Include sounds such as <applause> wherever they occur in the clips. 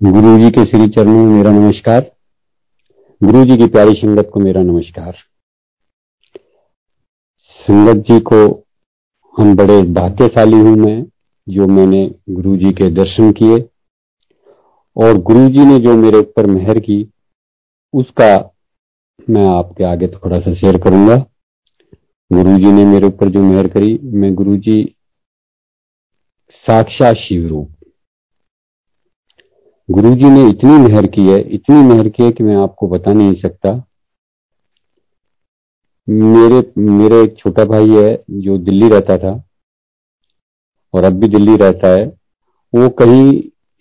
गुरु जी के श्री चरणों में मेरा नमस्कार। गुरु जी की प्यारी संगत को मेरा नमस्कार। संगत जी को हम बड़े भाग्यशाली हूँ मैं, जो मैंने गुरु जी के दर्शन किए और गुरु जी ने जो मेरे ऊपर मेहर की, उसका मैं आपके आगे थोड़ा सा शेयर करूँगा। गुरु जी ने मेरे ऊपर जो मेहर करी, मैं गुरु जी साक्षात शिव रूप। गुरु जी ने इतनी मेहर की है, इतनी मेहर की है कि मैं आपको बता नहीं सकता। मेरे मेरे एक छोटा भाई है जो दिल्ली रहता था और अब भी दिल्ली रहता है, वो कहीं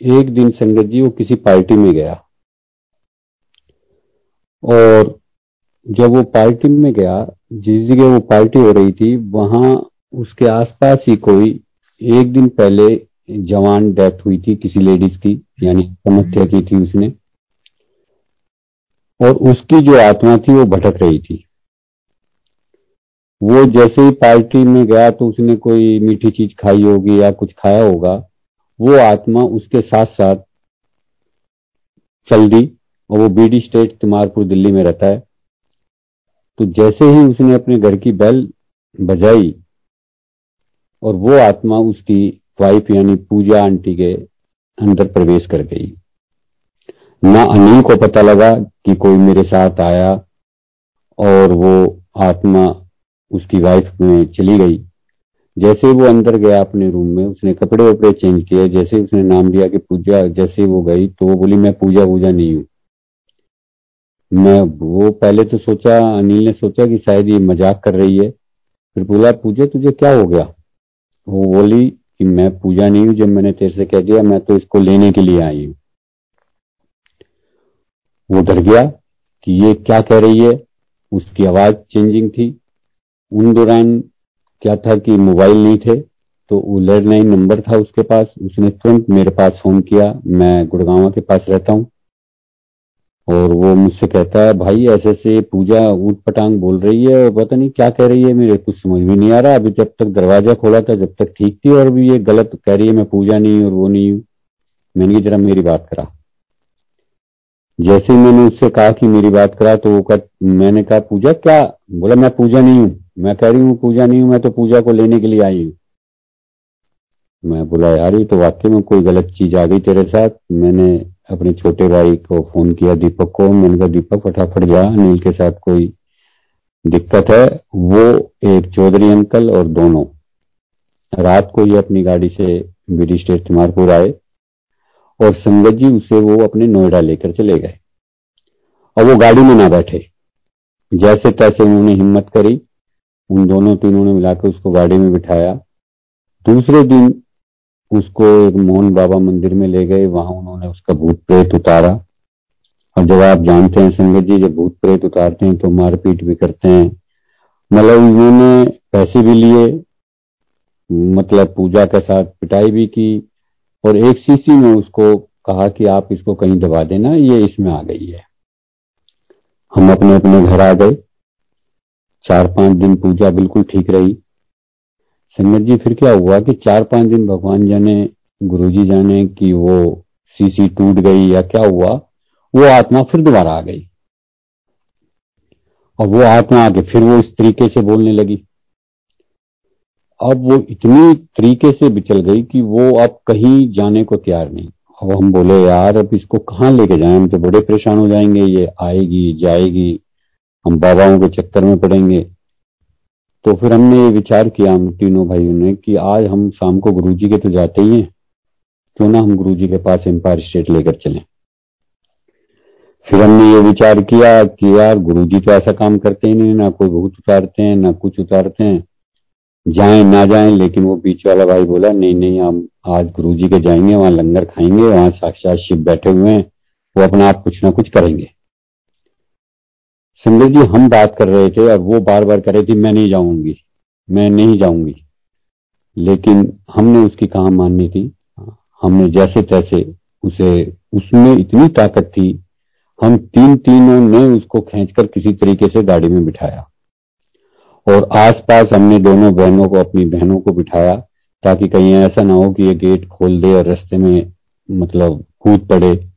एक दिन संगत जी वो किसी पार्टी में गया। और जब वो पार्टी में गया, जिस जगह वो पार्टी हो रही थी, वहाँ उसके आसपास ही कोई एक दिन पहले जवान डेथ हुई थी किसी लेडीज़ की, यानी समस्या की थी उसने और उसकी जो आत्मा थी वो भटक रही थी। वो जैसे ही पार्टी में गया तो उसने कोई मीठी चीज़ खाई होगी या कुछ खाया होगा, वो आत्मा उसके साथ साथ चल दी और वो बीडी स्टेट तिमारपुर दिल्ली में रहता है। तो जैसे ही उसने अपने घर की बेल बजाई और वो आत्मा उसकी वाइफ यानी पूजा आंटी के अंदर प्रवेश कर गई। ना अनिल को पता लगा कि कोई मेरे साथ आया और वो आत्मा उसकी वाइफ में चली गई। जैसे वो अंदर गया अपने रूम में, उसने कपड़े वपड़े चेंज किए, जैसे उसने नाम लिया कि पूजा, जैसे वो गई तो वो बोली, मैं पूजा वूजा नहीं हूँ। मैं वो पहले तो सोचा, अनिल ने सोचा कि शायद ये मज़ाक कर रही है। फिर बोला, पूजा, तुझे क्या हो गया? वो बोली कि मैं पूजा नहीं हूँ, जब मैंने तेरे से कह दिया, मैं तो इसको लेने के लिए आई हूँ। वो डर गया कि ये क्या कह रही है। उसकी आवाज़ चेंजिंग थी। उन दौरान क्या था कि मोबाइल नहीं थे तो वो लैंडलाइन नंबर था उसके पास। उसने तुरंत मेरे पास फ़ोन किया। मैं गुड़गावा के पास रहता हूँ। और वो मुझसे कहता है, भाई, ऐसे से पूजा ऊट पटांग बोल रही है और पता नहीं क्या कह रही है, मेरे कुछ समझ में नहीं आ रहा। अभी जब तक दरवाज़ा खोला था, जब तक ठीक थी और अभी ये गलत कह रही है, मैं पूजा नहीं और वो नहीं हूँ। मैंने जरा मेरी बात करा। जैसे ही मैंने उससे कहा कि मेरी बात करा तो वो कह, मैंने कहा, पूजा, क्या? बोला, मैं पूजा नहीं हूँ। मैं कह रही हूँ, पूजा नहीं हूँ, मैं तो पूजा को लेने के लिए आई हूँ। मैं बोला, यार, ये तो वाकई में कोई गलत चीज़ आ गई तेरे साथ। मैंने अपने छोटे भाई को फ़ोन किया, दीपक को। मैंने कहा, दीपक, फटाफट जा, अनिल के साथ कोई दिक्कत है? वो एक चौधरी अंकल और दोनों रात को ही अपनी गाड़ी से बीडी स्टेट तिमारपुर आए और संगत जी उसे वो अपने नोएडा लेकर चले गए। और वो गाड़ी में ना बैठे। जैसे तैसे उन्होंने हिम्मत करी, उन दोनों तीनों ने मिलाकर उसको गाड़ी में बिठाया। दूसरे दिन उसको एक मोहन बाबा मंदिर में ले गए। वहाँ उन्होंने उसका भूत प्रेत उतारा। और जब आप जानते हैं, संगत जी, जब भूत प्रेत उतारते हैं तो मारपीट भी करते हैं। मतलब उन्होंने पैसे भी लिए मतलब पूजा के साथ पिटाई भी की और एक सीसी में उसको कहा कि आप इसको कहीं दबा देना, ये इसमें आ गई है। हम अपने अपने घर आ गए। चार पाँच दिन पूजा बिल्कुल ठीक रही। संगत जी, फिर क्या हुआ कि चार पाँच दिन भगवान जाने गुरु जी जाने कि वो सीसी टूट गई या क्या हुआ, वो आत्मा फिर दोबारा आ गई। और वो आत्मा आके फिर वो इस तरीके से बोलने लगी। अब वो इतनी तरीके से बिचल गई कि वो अब कहीं जाने को तैयार नहीं। अब हम बोले, यार, अब इसको कहाँ लेके जाए? हम तो बड़े परेशान हो जाएँगे। ये आएगी, जाएगी। हम बाबाओं के चक्कर में पड़ेंगे। तो फिर हमने ये विचार किया, हम तीनों भाइयों ने, कि आज हम शाम को गुरु जी के तो जाते ही हैं। क्यों ना हम गुरु जी के पास एम्पायर स्टेट लेकर चलें? फिर हमने ये विचार किया कि यार गुरु जी तो ऐसा काम करते ही नहीं ना कोई भूत उतारते हैं, ना कुछ उतारते हैं। जाए, ना जाए, लेकिन वो बीच वाला भाई बोला, नहीं नहीं, हम आज गुरु के जाएँगे, वहाँ लंगर खाएँगे, वहाँ साक्षात शिव बैठे हुए हैं, वो अपना आप कुछ ना कुछ करेंगे। संजय जी, हम बात कर रहे थे और वो बार बार कह रही थी, मैं नहीं जाऊँगी, मैं नहीं जाऊँगी। लेकिन हमने उसकी कहा माननी थी। हमने जैसे तैसे उसे, उसमें इतनी ताकत थी, हम तीन तीनों ने उसको खींचकर किसी तरीके से गाड़ी में बिठाया। और आसपास हमने दोनों बहनों को, अपनी बहनों को बिठाया, ताकि कहीं ऐसा ना हो कि ये गेट खोल दे और रास्ते में मतलब कूद पड़े।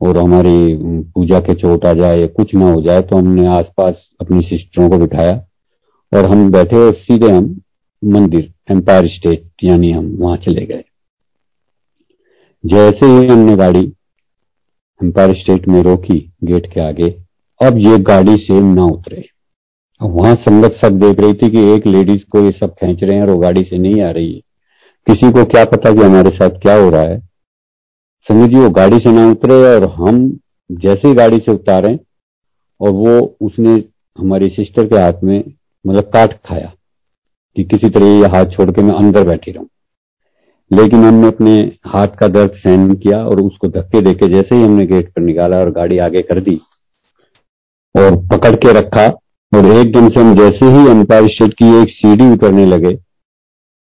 और हमारी पूजा के चोट आ जाए या कुछ ना हो जाए तो हमने आसपास अपनी सिस्टरों को बिठाया और हम बैठे सीधे हम मंदिर एम्पायर स्टेट यानी हम वहाँ चले गए। जैसे ही हमने गाड़ी एम्पायर स्टेट में रोकी गेट के आगे, अब ये गाड़ी से ना उतरे। वहाँ संगत सब देख रही थी कि एक लेडीज़ को ये सब खेच रहे हैं और वो गाड़ी से नहीं आ रही है। किसी को क्या पता कि हमारे साथ क्या हो रहा है। संगत जी वो गाड़ी से ना उतरे और हम जैसे ही गाड़ी से उतारे और वो उसने हमारी सिस्टर के हाथ में मतलब काट खाया कि किसी तरह ये हाथ छोड़ के मैं अंदर बैठी रहूँ। लेकिन हमने अपने हाथ का दर्द सहन किया और उसको धक्के देके जैसे ही हमने गेट पर निकाला और गाड़ी आगे कर दी और पकड़ के रखा और एक दिन से हम जैसे ही एम्पायर स्टेट की एक सीढ़ी उतरने लगे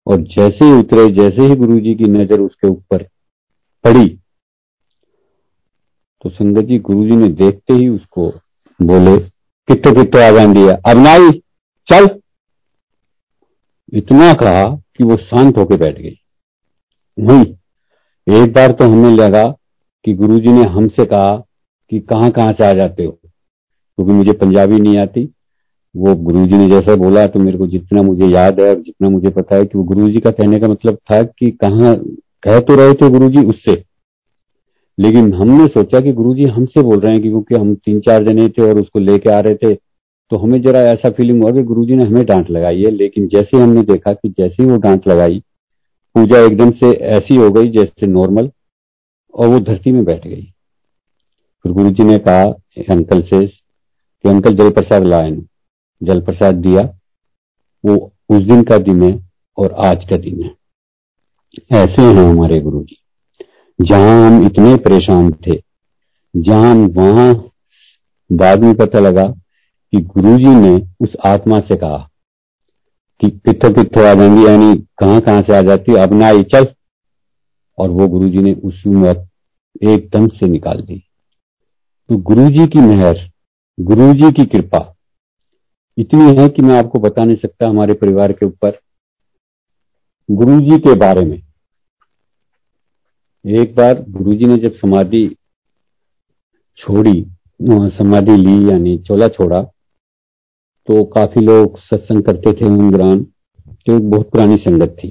और जैसे ही उतरे, जैसे ही गुरुजी की नज़र उसके ऊपर पड़ी तो संगत जी गुरु जी ने देखते ही उसको बोले कितो कितो आ है अब नाई, चल। इतना कहा कि वो शांत होकर बैठ गई। वही एक बार तो हमें लगा कि गुरुजी ने हमसे कहा कि कहाँ कहाँ से आ जाते हो। क्योंकि मुझे पंजाबी नहीं आती। वो गुरुजी ने जैसा बोला तो मेरे को जितना मुझे याद है और जितना मुझे पता है कि वो गुरुजी का कहने का मतलब था कि कहा, कह तो रहे थे गुरुजी उससे। लेकिन हमने सोचा कि गुरुजी हमसे बोल रहे हैं क्योंकि हम तीन चार जने थे और उसको लेके आ रहे थे तो हमें जरा ऐसा फीलिंग हुआ कि गुरुजी ने हमें डांट लगाई है। लेकिन जैसे हमने देखा कि जैसे ही वो डांट लगाई, पूजा एकदम से ऐसी हो गई जैसे नॉर्मल और वो धरती में बैठ गई। फिर गुरु जी ने कहा अंकल से कि अंकल जल प्रसाद लाए जल प्रसाद दिया, वो उस दिन का दिन है और आज का दिन है। ऐसे हैं हमारे गुरु जी जहाँ हम इतने परेशान थे। जहाँ वहाँ बाद में पता लगा कि गुरुजी ने उस आत्मा से कहा कि कितों कितों आ जाएँगी, यानी कहाँ कहाँ से आ जाती अब ना आई, चल। और वो गुरुजी ने उस वक्त एकदम से निकाल दी। तो गुरुजी की मेहर, गुरुजी की कृपा इतनी है कि मैं आपको बता नहीं सकता हमारे परिवार के ऊपर। गुरुजी के बारे में एक बार गुरुजी ने जब समाधि छोड़ी समाधि ली, यानी चोला छोड़ा तो काफ़ी लोग सत्संग करते थे उन दौरान तो एक बहुत पुरानी संगत थी।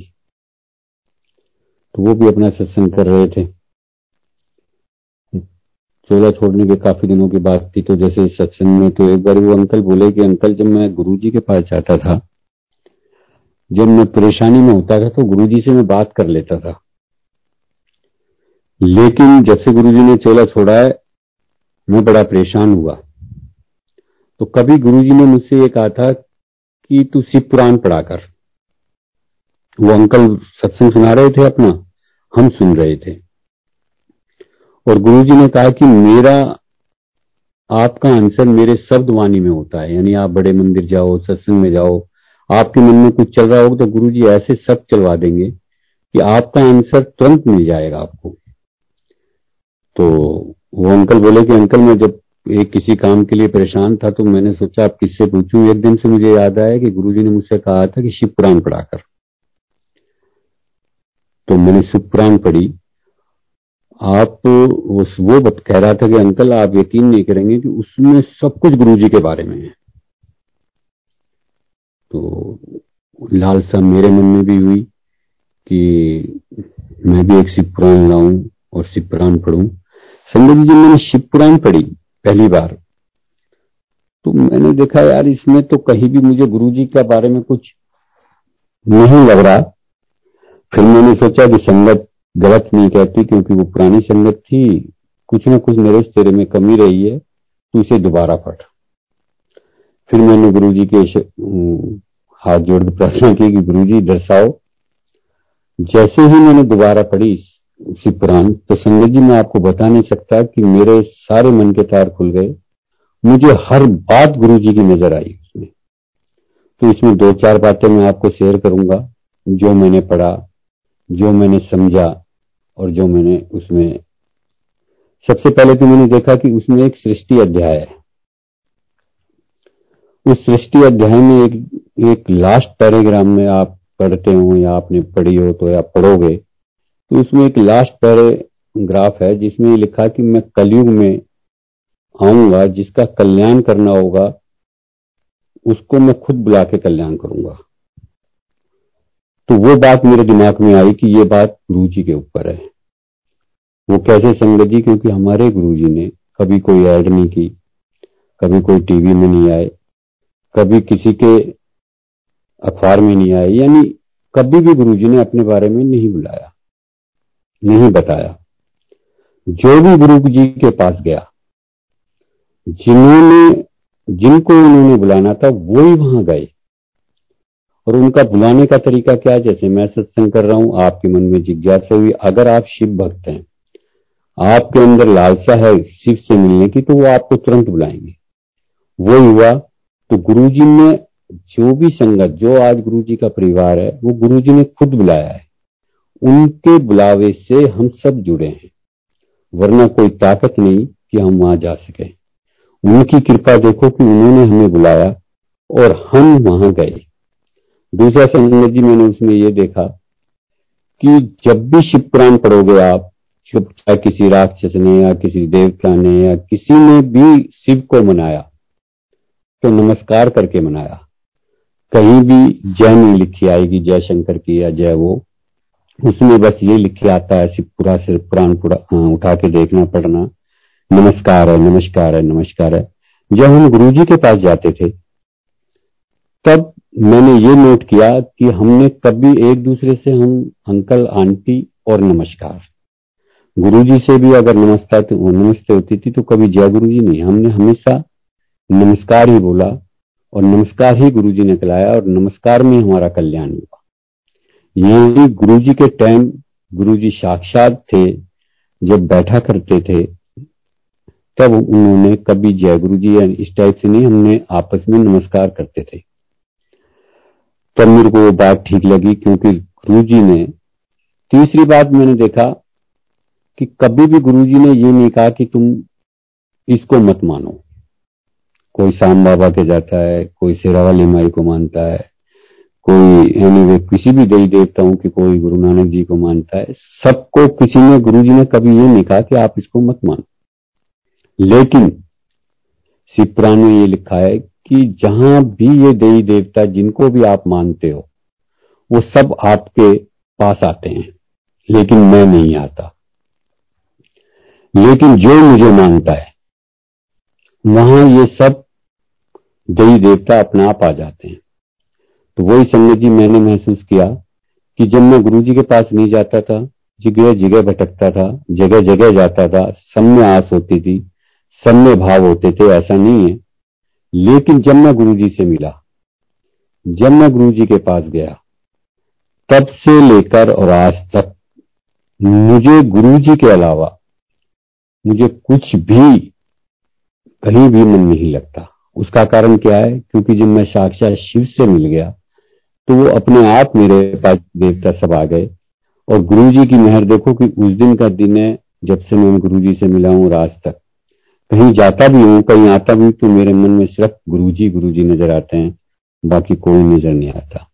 तो वो भी अपना सत्संग कर रहे थे। चोला छोड़ने के काफ़ी दिनों की बात थी तो जैसे सत्संग में तो एक बार वो अंकल बोले कि, अंकल, जब मैं गुरुजी के पास जाता था, जब मैं परेशानी में होता था तो गुरुजी से मैं बात कर लेता था। लेकिन जब से गुरुजी ने चोला छोड़ा है, मैं बड़ा परेशान हुआ। तो कभी गुरुजी ने मुझसे ये कहा था कि तू शिव पुराण पढ़ा कर। वो अंकल सत्संग सुना रहे थे अपना, हम सुन रहे थे। और गुरुजी ने कहा कि मेरा, आपका आंसर मेरे शब्द वाणी में होता है, यानी आप बड़े मंदिर जाओ, सत्संग में जाओ, आपके मन में कुछ चल रहा होगा तो गुरुजी ऐसे सब चलवा देंगे कि आपका आंसर तुरंत मिल जाएगा आपको। तो वो अंकल बोले कि, अंकल, मैं जब एक किसी काम के लिए परेशान था तो मैंने सोचा, आप किससे पूछूँ? एक दिन से मुझे याद आया कि गुरुजी ने मुझसे कहा था कि शिव पुराण पढ़ाकर। तो मैंने शिव पुराण पढ़ी। आप उस, वो कह रहा था कि, अंकल, आप यकीन नहीं करेंगे कि उसमें सब कुछ गुरुजी के बारे में है। तो लालसा मेरे मन में भी हुई कि मैं भी एक शिव पुराण लाऊं और शिव पुराण पढ़ूं। संगत जी मैंने शिव पुराण पढ़ी, पहली बार। तो मैंने देखा, यार, इसमें तो कहीं भी मुझे गुरु जी के बारे में कुछ नहीं लग रहा। फिर मैंने सोचा कि संगत गलत नहीं कहती, क्योंकि वो पुरानी संगत थी। कुछ ना कुछ नरेश तेरे में कमी रही है तो इसे दोबारा पढ़। फिर मैंने गुरु जी के हाथ जोड़ के प्रार्थना की कि गुरु जी दर्शाओ जैसे ही मैंने दोबारा पढ़ी शिव पुराण तो जी मैं आपको बता नहीं सकता कि मेरे सारे मन के तार खुल गए। मुझे हर बात गुरु जी की नज़र आई उसमें। तो इसमें दो चार बातें मैं आपको शेयर करूँगा। जो मैंने पढ़ा, जो मैंने समझा, और जो मैंने उसमें सबसे पहले तो मैंने देखा कि उसमें एक सृष्टि अध्याय है। उस सृष्टि अध्याय में एक एक लास्ट पैराग्राम में आप पढ़ते हो या आपने पढ़ी हो तो या पढ़ोगे तो उसमें एक लास्ट पैरे ग्राफ है, जिसमें लिखा कि मैं कलयुग में आऊँगा, जिसका कल्याण करना होगा, उसको मैं खुद बुला के कल्याण करूँगा। तो वो बात मेरे दिमाग में आई कि ये बात गुरु जी के ऊपर है। वो कैसे संगत जी क्योंकि हमारे गुरु जी ने कभी कोई ऐड नहीं की, कभी कोई टीवी में नहीं आए, कभी किसी के अखबार में नहीं आए, यानी कभी भी गुरु जी ने अपने बारे में नहीं बुलाया। नहीं बताया। जो भी गुरु जी के पास गया, जिन्होंने, जिनको उन्होंने बुलाना था, वो ही वहाँ गए। और उनका बुलाने का तरीका क्या है? जैसे मैं सत्संग कर रहा हूँ, आपके मन में जिज्ञासा हुई, अगर आप शिव भक्त हैं, आपके अंदर लालसा है शिव से मिलने की तो वो आपको तुरंत बुलाएँगे। वो हुआ तो गुरुजी ने जो भी संगत, जो आज गुरुजी का परिवार है, वो गुरुजी ने खुद बुलाया है। उनके बुलावे से हम सब जुड़े हैं। वरना कोई ताकत नहीं कि हम वहाँ जा सके। उनकी कृपा देखो कि उन्होंने हमें बुलाया और हम वहाँ गए। दूसरा संगत जी, मैंने उसमें यह देखा कि जब भी शिव पुराण पढ़ोगे आप चाहे किसी राक्षस ने या किसी देवता ने या किसी ने भी शिव को मनाया तो नमस्कार करके मनाया। कहीं भी जय नहीं लिखी आएगी, जय शंकर की या जय वो उसमें बस ये लिख के आता है शिव पूरा से पुराण पूरा उठा के देखना, पढ़ना। नमस्कार है नमस्कार है नमस्कार है। जब हम गुरु जी के पास जाते थे, तब मैंने ये नोट किया कि हमने कभी एक दूसरे से हम अंकल, आंटी और नमस्कार। गुरुजी से भी अगर नमस्ता तो नमस्ते होती थी तो कभी जय गुरु जी नहीं। हमने हमेशा नमस्कार ही बोला और नमस्कार ही गुरु जी ने खिलाया और नमस्कार में हमारा कल्याण हुआ। ये गुरु जी के टाइम गुरु जी साक्षात थे, जब बैठा करते थे, तब उन्होंने कभी जय गुरु जी इस टाइप से नहीं, हमने आपस में नमस्कार करते थे। तब मेरे को वो बात ठीक लगी, क्योंकि गुरु जी ने, तीसरी बात मैंने देखा कि कभी भी गुरु जी ने ये नहीं कहा कि तुम इसको मत मानो। कोई शाम बाबा के जाता है, कोई शेरा वाली माई को मानता है कोई, यानी वे किसी भी देवी देवताओं की कोई गुरु नानक जी को मानता है, सबको किसी ने, गुरु जी ने कभी ये नहीं कहा कि आप इसको मत मानो। लेकिन शिवपुराण ने ये लिखा है कि जहाँ भी ये देवी देवता जिनको भी आप मानते हो, वो सब आपके पास आते हैं, लेकिन मैं नहीं आता। लेकिन जो मुझे मानता है, वहाँ ये सब देवी देवता अपने आप आ जाते हैं। तो वही संगत जी मैंने महसूस किया कि जब मैं गुरु जी के पास नहीं जाता था, जगह जगह भटकता था, जगह जगह जाता था, सब में आस होती थी, सब में भाव होते थे, ऐसा नहीं है। लेकिन जब मैं गुरु जी से मिला, जब मैं गुरु जी के पास गया, तब से लेकर और आज तक मुझे गुरु जी के अलावा मुझे कुछ भी कहीं भी मन नहीं लगता। उसका कारण क्या है? क्योंकि जब मैं साक्षात शिव से मिल गया तो वो अपने आप मेरे पास देवता सब आ गए। और गुरु जी की मेहर देखो कि उस दिन का दिन है जब से मैं गुरु जी से मिला हूँ आज तक। कहीं जाता भी हूँ, कहीं आता भी तो मेरे मन में सिर्फ़ गुरु जी गुरु जी नज़र आते हैं, बाकी कोई नज़र नहीं आता।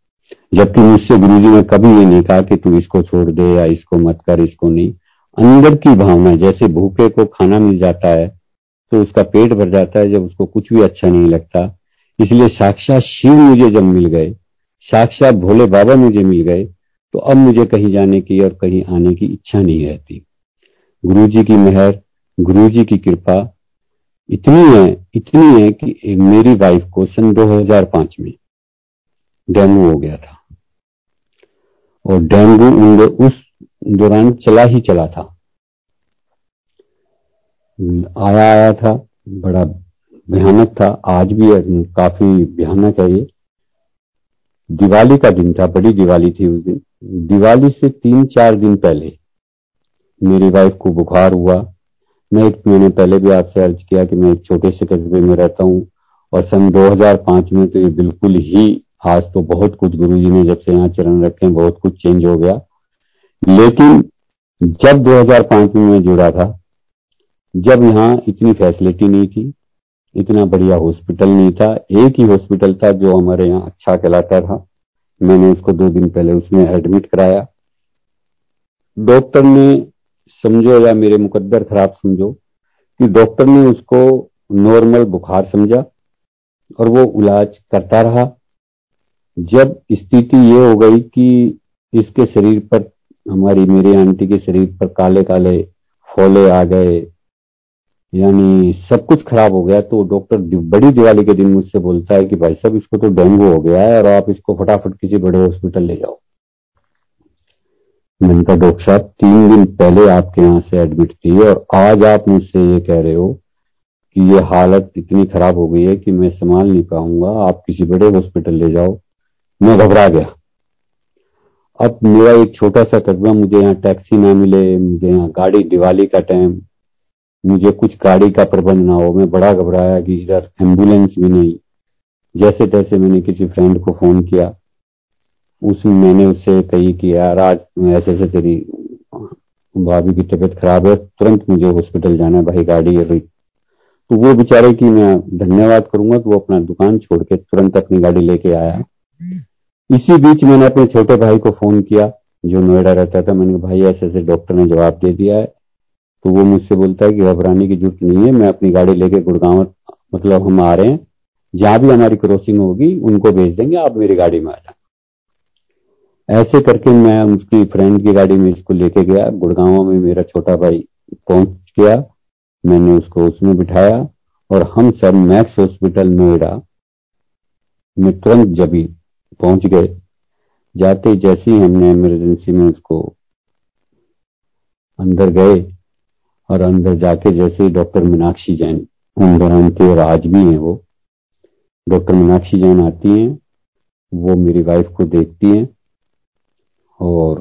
जबकि मुझसे गुरु जी ने कभी ये नहीं कहा कि तू इसको छोड़ दे या इसको मत कर, इसको नहीं। अंदर की भावना, जैसे भूखे को खाना मिल जाता है तो उसका पेट भर जाता है, जब उसको कुछ भी अच्छा नहीं लगता। इसलिए साक्षात शिव मुझे जब मिल गए साक्षात भोले बाबा मुझे मिल गए तो अब मुझे कहीं जाने की और कहीं आने की इच्छा नहीं रहती। गुरु जी की मेहर गुरु जी की कृपा इतनी है इतनी है कि मेरी वाइफ को सन 2005 में डेंगू हो गया था। और डेंगू उस दौरान चला ही चला था। आया आया था, बड़ा भयानक था, आज भी काफ़ी भयानक है ये। दिवाली का दिन था, बड़ी दिवाली थी उस दिन। दिवाली से तीन चार दिन पहले मेरी वाइफ को बुखार हुआ। मैं एक महीने पहले भी आपसे अर्ज़ किया कि मैं एक छोटे से कस्बे में रहता हूँ और सन 2005 में तो ये बिल्कुल ही, आज तो बहुत कुछ गुरु जी ने जब से यहाँ चरण रखे, बहुत कुछ चेंज हो गया। लेकिन जब 2005 में मैं जुड़ा था, जब यहाँ इतनी फैसिलिटी नहीं थी इतना बढ़िया हॉस्पिटल नहीं था, एक ही हॉस्पिटल था जो हमारे यहाँ अच्छा कहलाता था मैंने उसको दो दिन पहले उसमें एडमिट कराया। डॉक्टर ने समझो या मेरे मुकद्दर खराब समझो कि डॉक्टर ने उसको नॉर्मल बुखार समझा और वो इलाज करता रहा। जब स्थिति ये हो गई कि इसके शरीर पर, हमारी मेरी आंटी के शरीर पर काले काले फोले आ गए यानी सब कुछ खराब हो गया तो डॉक्टर बड़ी दिवाली के दिन मुझसे बोलता है कि भाई साहब इसको तो डेंगू हो गया है और आप इसको फटाफट किसी बड़े हॉस्पिटल ले जाओ। मैंने कहा, डॉक्टर साहब, तीन दिन पहले आपके यहाँ से एडमिट थी और आज आप मुझसे ये कह रहे हो कि ये हालत इतनी खराब हो गई है कि मैं संभाल नहीं पाऊँगा, आप किसी बड़े हॉस्पिटल ले जाओ। मैं घबरा गया। अब मेरा एक छोटा सा कस्बा, मुझे यहाँ टैक्सी ना मिले, मुझे यहाँ गाड़ी, दिवाली का टाइम मुझे कुछ गाड़ी का प्रबंध ना हो। मैं बड़ा घबराया कि इधर एंबुलेंस भी नहीं। जैसे तैसे मैंने किसी फ्रेंड को फ़ोन किया, उस मैंने उससे कही कि, यार, आज ऐसे ऐसे तेरी भाभी की तबीयत खराब है, तुरंत मुझे हॉस्पिटल जाना है, भाई, गाड़ी है तो वो बेचारे की मैं धन्यवाद करूँगा तो वो अपना दुकान छोड़ के तुरंत अपनी गाड़ी लेके आया। इसी बीच मैंने अपने छोटे भाई को फ़ोन किया, जो नोएडा रहता था। मैंने भाई ऐसे ऐसे डॉक्टर ने जवाब दे दिया है। तो वो मुझसे बोलता है कि घबराने की ज़रूरत नहीं है, मैं अपनी गाड़ी लेके गुड़गांव मतलब हम आ रहे हैं। जहाँ भी हमारी क्रॉसिंग होगी, उनको भेज देंगे, आप मेरी गाड़ी में आ जाए ऐसे करके मैं उसकी फ्रेंड की गाड़ी में इसको लेके गया। गुड़गांव में मेरा छोटा भाई पहुँच गया। मैंने उसको उसमें बिठाया और हम सब मैक्स हॉस्पिटल नोएडा में तुरंत जब पहुँच गए। जाते जैसे ही हमने इमरजेंसी में उसको अंदर गए और अंदर जाके जैसे डॉक्टर मीनाक्षी जैन उन दौरान थे और आज भी हैं वो, डॉक्टर मीनाक्षी जैन आती हैं, वो मेरी वाइफ को देखती हैं और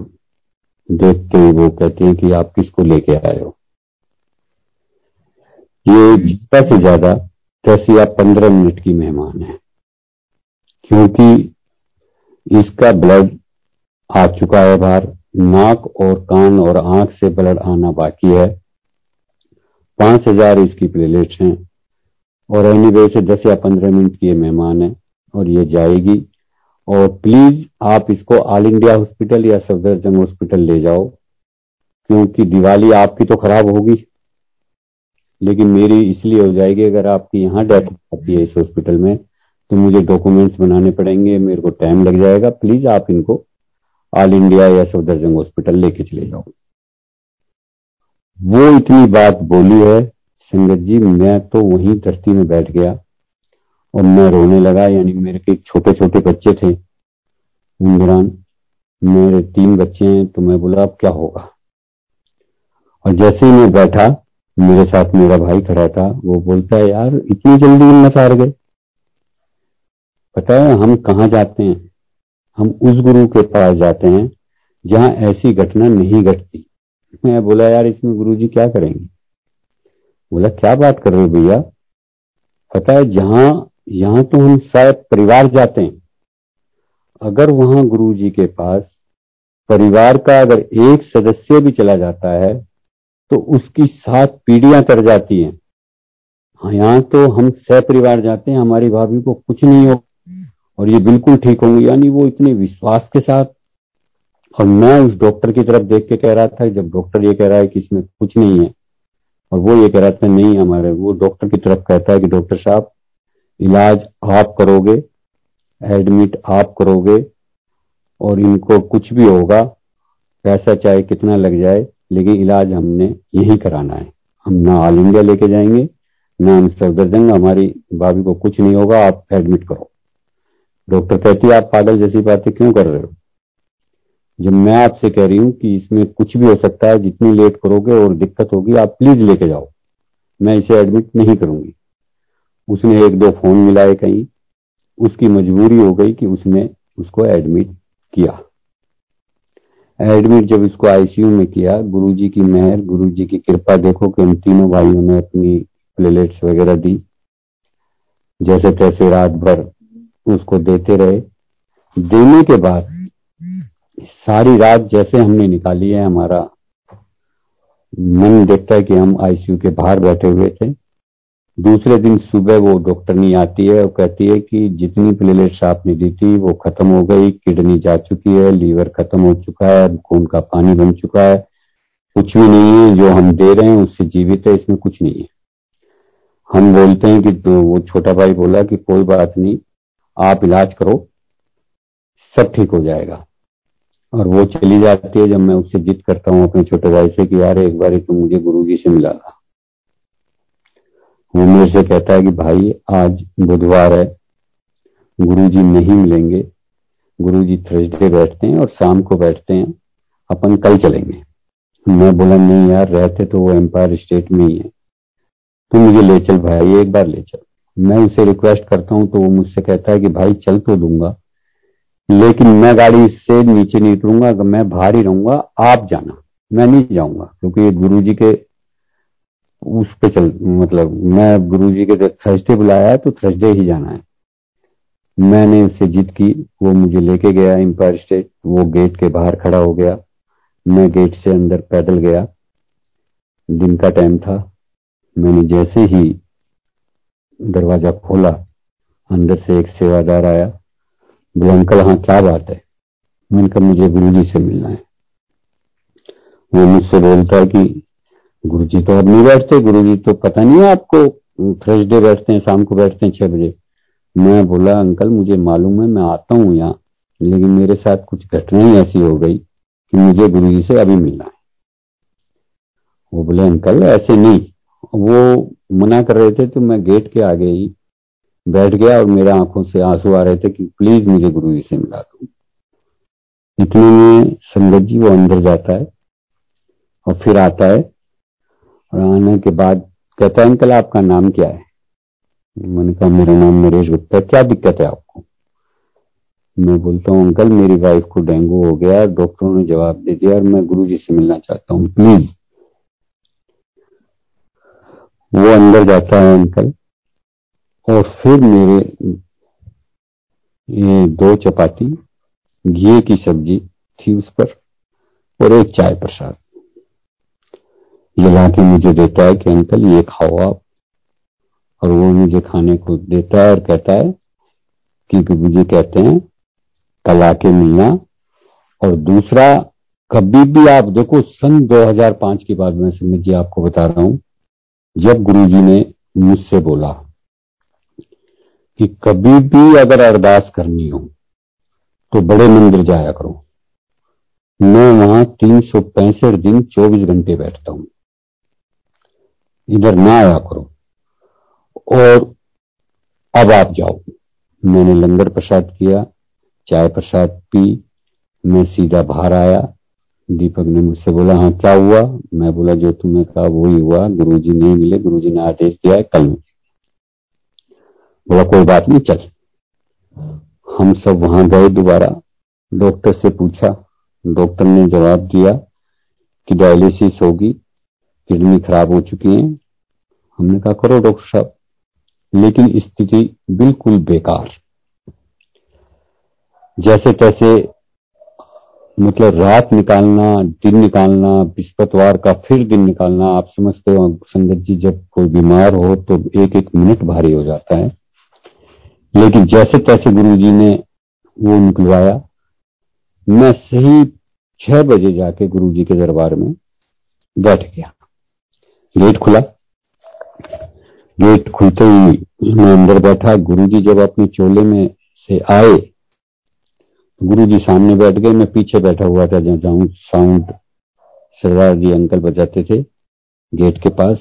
देखते ही, वो कहते हैं कि आप किसको लेके आए हो? ये ज़्यादा से ज़्यादा दस या पंद्रह मिनट की मेहमान है, क्योंकि इसका ब्लड आ चुका है बाहर, नाक और कान और आँख से ब्लड आना बाकी है। पाँच हज़ार इसकी प्लेलेट्स हैं। और एनी वे से दस या पंद्रह मिनट की ये मेहमान है और ये जाएगी। और प्लीज़ आप इसको ऑल इंडिया हॉस्पिटल या सफदरजंग हॉस्पिटल ले जाओ, क्योंकि दिवाली आपकी तो खराब होगी। लेकिन मेरी इसलिए हो जाएगी, अगर आपकी यहाँ डेथ आती है इस हॉस्पिटल में तो मुझे डॉक्यूमेंट्स बनाने पड़ेंगे, मेरे को टाइम लग जाएगा। प्लीज़ आप इनको ऑल इंडिया या सफदरजंग हॉस्पिटल लेके चले जाओ। वो इतनी बात बोली है संगत जी, मैं तो वहीं धरती में बैठ गया और मैं रोने लगा, यानी मेरे के छोटे छोटे बच्चे थे। उन दौरान मेरे तीन बच्चे हैं तो मैं बोला, अब क्या होगा? और जैसे ही मैं बैठा, मेरे साथ मेरा भाई खड़ा था, वो बोलता है, यार, इतनी जल्दी हिम्मत हार गए। पता है, हम कहा जाते हैं? हम उस गुरु के पास जाते हैं, जहाँ ऐसी घटना नहीं घटती। मैं बोला, यार, इसमें गुरुजी क्या करेंगे? बोला, क्या बात कर रहे हो भैया? पता है, जहाँ, यहाँ तो हम शायद परिवार जाते हैं। अगर वहाँ गुरुजी के पास परिवार का अगर एक सदस्य भी चला जाता है तो उसकी सात पीढ़ियाँ तर जाती हैं। हाँ यहाँ तो हम सह परिवार जाते हैं, हमारी भाभी को कुछ नहीं हो, और ये बिल्कुल ठीक होंगे। यानी वो इतने विश्वास के साथ और मैं उस डॉक्टर की तरफ़ देख के कह रहा था जब डॉक्टर ये कह रहा है कि इसमें कुछ नहीं है, और वो ये कह रहा था, नहीं हमारे, वो डॉक्टर की तरफ़ कहता है कि, डॉक्टर साहब, इलाज आप करोगे, एडमिट आप करोगे, और इनको कुछ भी होगा, पैसा चाहे कितना लग जाए, लेकिन इलाज हमने यही कराना है। हम ना ऑल इंडिया लेके जाएँगे, ना हम सफदरजंग हमारी भाभी को कुछ नहीं होगा, आप एडमिट करो। डॉक्टर कहती है, आप पागल जैसी बातें क्यों कर रहे हो? जब मैं आपसे कह रही हूँ कि इसमें कुछ भी हो सकता है, जितनी लेट करोगे और दिक्कत होगी, आप प्लीज़ लेके जाओ। मैं इसे एडमिट नहीं करूँगी। उसने एक दो फ़ोन मिलाए कहीं। उसकी मजबूरी हो गई कि उसने उसको एडमिट किया। एडमिट जब इसको आईसीयू में किया, गुरुजी की मेहर, गुरुजी की कृपा, देखो कि उन तीनों भाइयों ने अपनी प्लेलेट्स वगैरह दी। जैसे तैसे रात भर उसको देते रहे। देने के बाद सारी रात जैसे हमने निकाली है, हमारा मन देखता है कि हम आईसीयू के बाहर बैठे हुए थे। दूसरे दिन सुबह वो डॉक्टर नहीं आती है और कहती है कि जितनी प्लेलेट्स आपने दी थी, वो खत्म हो गई, किडनी जा चुकी है, लीवर खत्म हो चुका है, खून का पानी बन चुका है। कुछ भी नहीं है, जो हम दे रहे हैं, उससे जीवित है, इसमें कुछ नहीं है। हम बोलते हैं कि तो वो छोटा भाई बोला कि कोई बात नहीं, आप इलाज करो, सब ठीक हो जाएगा। और वो चली जाती है जब मैं उससे जिद करता हूँ अपने छोटे भाई से कि यार एक बार तुम मुझे गुरु जी से मिला था। वो मेरे से कहता है कि भाई, आज बुधवार है गुरु जी नहीं मिलेंगे। गुरु जी थर्सडे बैठते हैं और शाम को बैठते हैं, अपन कल चलेंगे। मैं बोला, नहीं यार, रहते तो वो एम्पायर स्टेट में ही है। तू मुझे ले चल भाई, एक बार ले चल। मैं उसे रिक्वेस्ट करता हूँ तो वो मुझसे कहता है कि भाई, चल तो दूँगा। लेकिन मैं गाड़ी से नीचे नहीं उतरूँगा, अगर मैं बाहर ही रहूँगा, आप जाना। मैं नहीं जाऊँगा, क्योंकि गुरु जी के उस पे चल मतलब मैं गुरु जी के थर्सडे बुलाया है तो थर्सडे ही जाना है। मैंने उससे जीत की, वो मुझे लेके गया एम्पायर स्टेट वो गेट के बाहर खड़ा हो गया। मैं गेट से अंदर पैदल गया। दिन का टाइम था। मैंने जैसे ही दरवाज़ा खोला, अंदर से एक सेवादार आया। बोले अंकल हाँ क्या बात है? मैंने कहा, मुझे गुरु जी से मिलना है। वो मुझसे बोलता है कि गुरु जी तो अब नहीं बैठते गुरु जी तो पता नहीं है आपको थर्सडे बैठते हैं, शाम को बैठते हैं छह बजे। मैं बोला, अंकल, मुझे मालूम है, मैं आता हूँ यहाँ, लेकिन मेरे साथ कुछ घटना ही ऐसी हो गई कि मुझे गुरु जी से अभी मिलना है। वो बोले, अंकल, ऐसे नहीं। वो मना कर रहे थे तो मैं गेट के आगे ही बैठ गया और मेरे आँखों से आँसू आ रहे थे कि प्लीज़ मुझे गुरु जी से मिला दो। इतने में संगत जी वो अंदर जाता है और फिर आता है और आने के बाद कहता है, अंकल, आपका नाम क्या है? मैंने कहा, मेरा नाम नरेश गुप्ता क्या दिक्कत है आपको? मैं बोलता हूँ, अंकल, मेरी वाइफ को डेंगू हो गया डॉक्टरों ने जवाब दे दिया और मैं गुरु जी से मिलना चाहता हूँ। प्लीज़ वो अंदर जाता है, अंकल और फिर मेरे, ये दो चपाती, घी की सब्ज़ी थी उस पर और एक चाय प्रसाद। ये लाके मुझे देता है कि, अंकल, ये खाओ आप। और वो मुझे खाने को देता है और कहता है कि मुझे कहते हैं, कल आके मिलना। और दूसरा, कभी भी आप देखो, सन 2005 की बाद मैं समझ जी आपको बता रहा हूँ, जब गुरुजी ने मुझसे बोला कि कभी भी अगर अरदास करनी हो तो बड़े मंदिर जाया करो। मैं वहाँ तीन सौ पैंसठ दिन चौबीस घंटे बैठता हूँ। इधर ना आया करो। और अब आप जाओ। मैंने लंगर प्रसाद किया, चाय प्रसाद पी, मैं सीधा बाहर आया। दीपक ने मुझसे बोला हाँ क्या हुआ? मैं बोला, जो तुमने कहा, वही हुआ। गुरुजी नहीं मिले। गुरुजी ने आदेश दिया है, कल बोला, कोई बात नहीं, चल। हम सब वहाँ गए दोबारा। डॉक्टर से पूछा। डॉक्टर ने जवाब दिया कि डायलिसिस होगी, किडनी खराब हो चुकी है। हमने कहा, करो डॉक्टर साहब। लेकिन स्थिति बिल्कुल बेकार। जैसे तैसे मतलब रात निकालना, दिन निकालना, विस्पतवार का फिर दिन निकालना, आप समझते हो, संगत जी, जब कोई बीमार हो तो एक एक मिनट भारी हो जाता है। लेकिन जैसे तैसे गुरु जी ने वो निकलवाया, मैं सही छह बजे जाके गुरु जी के दरबार में बैठ गया। गेट खुला। गेट खुलते ही मैं अंदर बैठा। गुरु जी जब अपने चोले में से आए गुरु जी सामने बैठ गए। मैं पीछे बैठा हुआ था, जहाँ जाऊँ साउंड सरदार जी अंकल बजाते थे, गेट के पास।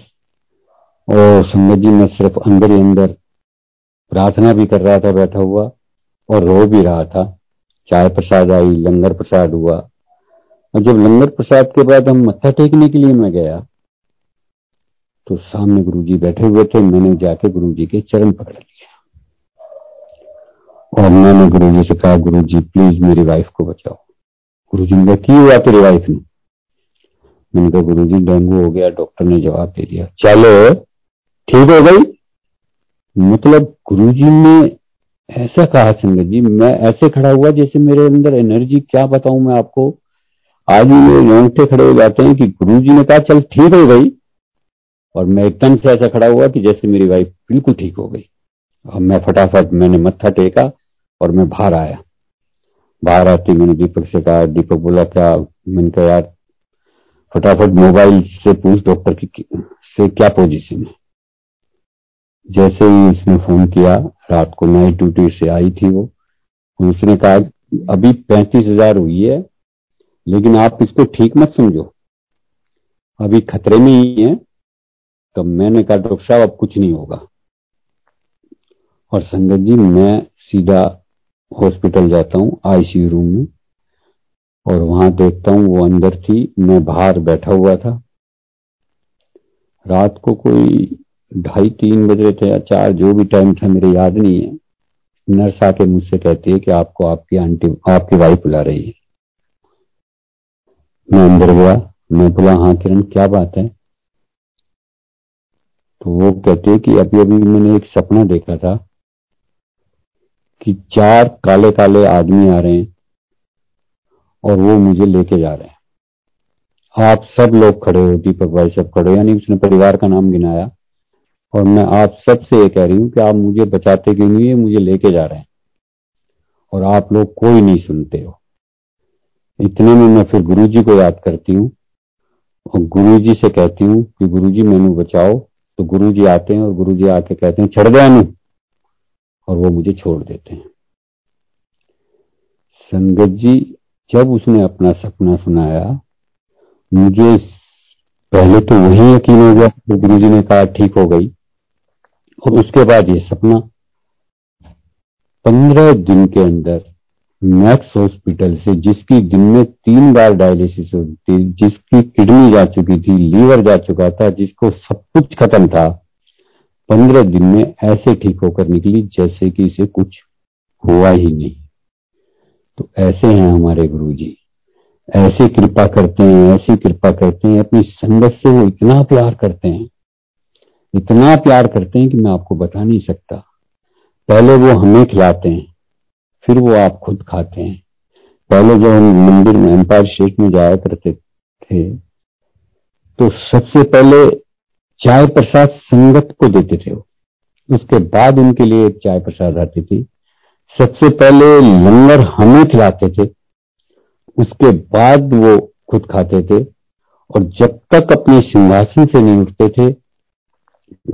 और संगत जी, मैं सिर्फ़ अंदर ही अंदर प्रार्थना भी कर रहा था, बैठा हुआ और रो भी रहा था। चाय प्रसाद आई, लंगर प्रसाद हुआ। और जब लंगर प्रसाद के बाद हम मत्था टेकने के लिए मैं गया तो सामने गुरु जी बैठे हुए थे। मैंने जाके गुरु जी के चरण पकड़ लिया। और मैंने गुरु जी से कहा गुरु जी प्लीज़ मेरी वाइफ को बचाओ। गुरु जी ने कहा की हुआ तेरी वाइफ ने? मैंने कहा गुरु जी डेंगू हो गया डॉक्टर ने जवाब दे दिया। चलो, ठीक हो गई? मतलब गुरु जी ने ऐसा कहा, संगत जी, मैं ऐसे खड़ा हुआ जैसे मेरे अंदर एनर्जी, क्या बताऊँ मैं आपको? आज भी मेरे रोंगटे खड़े हो जाते हैं कि गुरु जी ने कहा, चल ठीक हो गई। और मैं एकदम से ऐसा खड़ा हुआ कि जैसे मेरी वाइफ बिल्कुल ठीक हो गई। और मैं फटाफट, मैंने मत्था टेका और मैं बाहर आया। बाहर आते मैंने दीपक से कहा, दीपक बोला, क्या? मैंने कहा, यार, फटाफट मोबाइल से पूछ डॉक्टर की से क्या पोजीशन है? जैसे ही उसने फ़ोन किया, रात को नाइट ड्यूटी से आई थी वो, उसने कहा, अभी पैंतीस हज़ार हुई है, लेकिन आप इसको ठीक मत समझो। अभी खतरे में ही है। तो मैंने कहा, डॉक्टर साहब, अब कुछ नहीं होगा। और संगत जी, मैं सीधा हॉस्पिटल जाता हूँ, आईसीयू रूम में, और वहाँ देखता हूँ, वो अंदर थी, मैं बाहर बैठा हुआ था। रात को कोई ढाई तीन बजे थे या चार जो भी टाइम था, मेरे याद नहीं है। नर्स आके मुझसे कहती है कि आपको आपकी आंटी, आपकी वाइफ बुला रही है। मैं अंदर गया, मैं बोला हाँ किरण, क्या बात है? तो वो कहते हैं कि अभी अभी मैंने एक सपना देखा था कि चार काले काले आदमी आ रहे हैं और वो मुझे लेके जा रहे हैं। आप सब लोग खड़े हो, दीपक भाई सब खड़े यानी उसने परिवार का नाम गिनाया। और मैं आप सबसे ये कह रही हूँ कि आप मुझे बचाते क्यों नहीं है? मुझे लेके जा रहे हैं। और आप लोग कोई नहीं सुनते हो। इतने में मैं फिर गुरु जी को याद करती हूँ और गुरु जी से कहती हूँ कि गुरु जी मैनू बचाओ। तो गुरु जी आते हैं और गुरु जी आके कहते हैं, छड़ नू और वो मुझे छोड़ देते हैं। संगत जी, जब उसने अपना सपना सुनाया, मुझे पहले तो वही यकीन हो गया गुरु जी ने कहा, ठीक हो गई। और उसके बाद ये सपना। पंद्रह दिन के अंदर मैक्स हॉस्पिटल से, जिसकी दिन में तीन बार डायलिसिस होती थी, जिसकी किडनी जा चुकी थी, लीवर जा चुका था, जिसको सब कुछ खत्म था, पंद्रह दिन में ऐसे ठीक होकर निकली जैसे कि इसे कुछ हुआ ही नहीं। तो ऐसे हैं हमारे गुरु जी ऐसी कृपा करते हैं, ऐसी कृपा करते हैं, अपनी संगत से वो इतना प्यार करते हैं। इतना प्यार करते हैं कि मैं आपको बता नहीं सकता। पहले वो हमें खिलाते हैं, फिर वो आप खुद खाते हैं। पहले जब हम मंदिर में एम्पायर स्टेट में जाया करते थे तो सबसे पहले चाय प्रसाद संगत को देते थे वो। उसके बाद उनके लिए एक चाय प्रसाद आती थी। सबसे पहले लंगर हमें खिलाते थे, उसके बाद वो खुद खाते थे, और जब तक अपने सिंहासन से नहीं उठते थे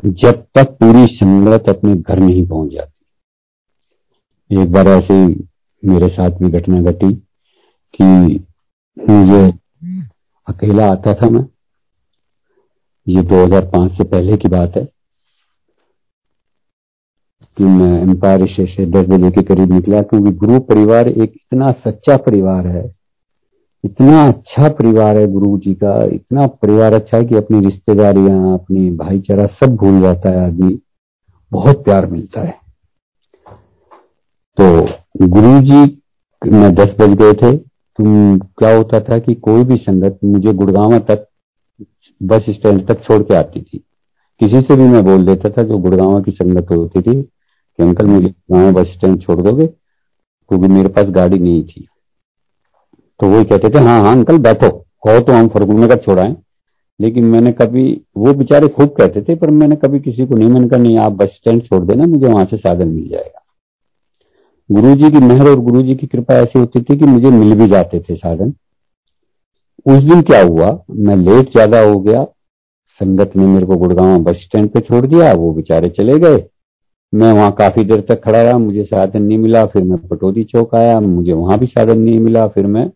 जब तक पूरी संगत अपने घर नहीं पहुँच जाती। एक बार ऐसे मेरे साथ भी घटना घटी कि मुझे अकेला आता था मैं। ये 2005 से पहले की बात है कि मैं एम्पायर से दस बजे के करीब निकला, क्योंकि गुरु परिवार एक इतना सच्चा परिवार है इतना अच्छा परिवार है गुरु जी का, इतना परिवार अच्छा है कि अपनी रिश्तेदारियाँ, अपनी भाईचारा सब भूल जाता है आदमी। बहुत प्यार मिलता है। तो गुरु जी मैं दस बज गए थे। तुम क्या होता था कि कोई भी संगत मुझे गुड़गांव तक, बस स्टैंड तक छोड़ के आती थी। किसी से भी मैं बोल देता था जो गुड़गांव की संगत होती थी कि, अंकल, मुझे गुड़गांव बस स्टैंड छोड़ दोगे? क्योंकि मेरे पास गाड़ी नहीं थी। तो वही कहते थे हाँ हाँ अंकल, बैठो। हो तो हम फरगुन नगर छोड़ाएँ। लेकिन मैंने कभी, वो बेचारे खूब कहते थे, पर मैंने कभी किसी को नहीं, मन कर नहीं, आप बस स्टैंड छोड़ देना, मुझे वहाँ से साधन मिल जाएगा। गुरु जी की मेहर और गुरु जी की कृपा ऐसी होती थी कि मुझे मिल भी जाते थे साधन। उस दिन क्या हुआ, मैं लेट ज़्यादा हो गया। संगत ने मेरे को गुड़गांव बस स्टैंड पे छोड़ दिया, वो बेचारे चले गए। मैं वहाँ काफ़ी देर तक खड़ा रहा, मुझे साधन नहीं मिला, फिर मैं पटोदी चौक आया, मुझे वहाँ भी साधन नहीं मिला, फिर मैं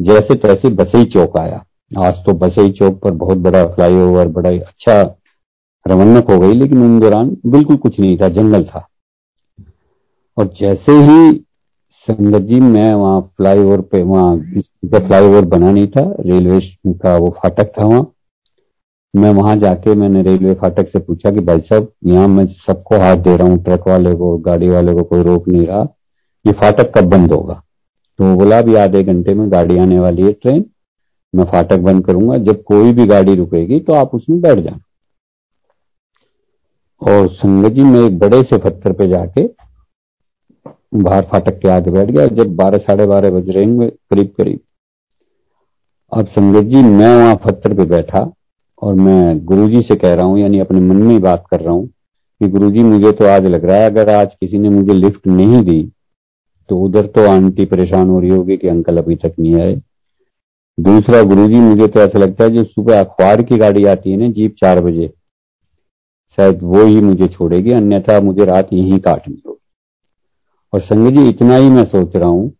जैसे तैसे बसई चौक आया। आज तो बसई चौक पर बहुत बड़ा फ्लाईओवर, बड़ा अच्छा रवन्नक हो गई, लेकिन उन दौरान बिल्कुल कुछ नहीं था, जंगल था। और जैसे ही संगत जी, मैं वहाँ फ्लाईओवर पे, वहाँ फ्लाईओवर बना नहीं था, रेलवे का वो फाटक था वहाँ, मैं वहाँ जाके मैंने रेलवे फाटक से पूछा कि, भाई साहब, यहाँ मैं सबको हाथ दे रहा हूँ, ट्रक वाले को, गाड़ी वाले को कोई रोक नहीं रहा, ये फाटक कब बंद होगा? तो बोला, अभी आधे घंटे में गाड़ी आने वाली है ट्रेन, मैं फाटक बंद करूँगा, जब कोई भी गाड़ी रुकेगी तो आप उसमें बैठ जाना। और संगत जी, मैं एक बड़े से पत्थर पे जाके बाहर फाटक के आगे बैठ गया, जब बारह, साढ़े बारह बज रहे होंगे, करीब करीब। अब संगत जी, मैं वहाँ पत्थर पे बैठा और मैं गुरुजी से कह रहा हूँ, यानी अपने मन में ही बात कर रहा हूँ कि गुरुजी, मुझे तो आज लग रहा है, अगर आज किसी ने मुझे लिफ्ट नहीं दी तो उधर तो आंटी परेशान हो रही होगी कि अंकल अभी तक नहीं आए। दूसरा गुरुजी, मुझे तो ऐसा लगता है जो सुबह अखबार की गाड़ी आती है ना जीप चार बजे, शायद वो ही मुझे छोड़ेगी, अन्यथा मुझे रात यहीं काटनी होगी और संगत जी, इतना ही मैं सोच रहा हूँ,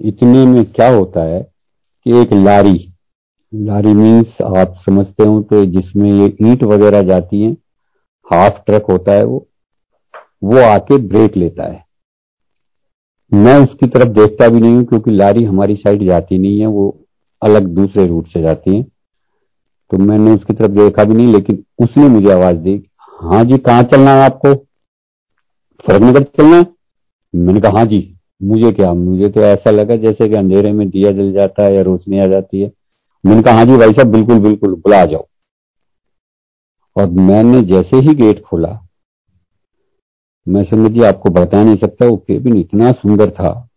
इतने में क्या होता है कि एक लारी लारी मीन्स आप समझते हो तो जिसमें ये ईंट वगैरह जाती हैं हाफ़ ट्रक होता है वो वो आके ब्रेक लेता है। मैं उसकी तरफ़ देखता भी नहीं हूँ, क्योंकि लारी हमारी साइड जाती नहीं है, वो अलग दूसरे रूट से जाती है। तो मैंने उसकी तरफ़ देखा भी नहीं, लेकिन उसने मुझे आवाज़ दी हाँ जी, कहाँ चलना है आपको? फ़र्क नगर चलना है? मैंने कहा हाँ जी, मुझे क्या, मुझे तो ऐसा लगा जैसे कि अंधेरे में दिया जल जाता है या रोशनी आ जाती है। मैंने कहा हाँ जी भाई साहब, बिल्कुल बिल्कुल, बुला जाओ। और मैंने जैसे ही गेट खोला मैं समझ जी आपको बता नहीं सकता, वो केबिन इतना सुंदर था।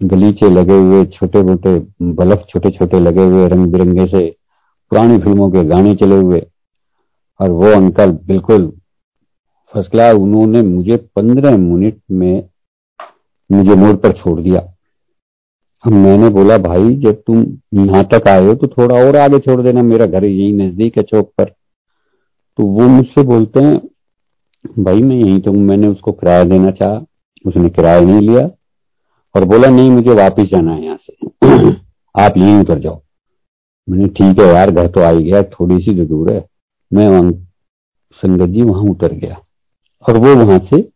गलीचे लगे हुए छोटे मोटे बल्ब छोटे छोटे लगे हुए रंग बिरंगे से पुरानी फ़िल्मों के गाने चले हुए। और वो अंकल बिल्कुल फ़र्स्ट क्लास उन्होंने मुझे पंद्रह मिनट में मुझे मोड़ पर छोड़ दिया। अब मैंने बोला, भाई, जब तुम यहाँ तक आए हो तो थोड़ा और आगे छोड़ देना, मेरा घर यही नज़दीक है चौक पर। तो वो मुझसे बोलते हैं भाई मैं यहीं तो मैंने उसको किराया देना चाहा, उसने किराया नहीं लिया और बोला, नहीं, मुझे वापस जाना है यहाँ से। <clears throat> आप यहीं उतर जाओ। मैंने, ठीक है यार, घर तो आ ही गया थोड़ी सी जो दूर है। मैं वहाँ, संगत जी वहाँ उतर गया। और वो वहाँ से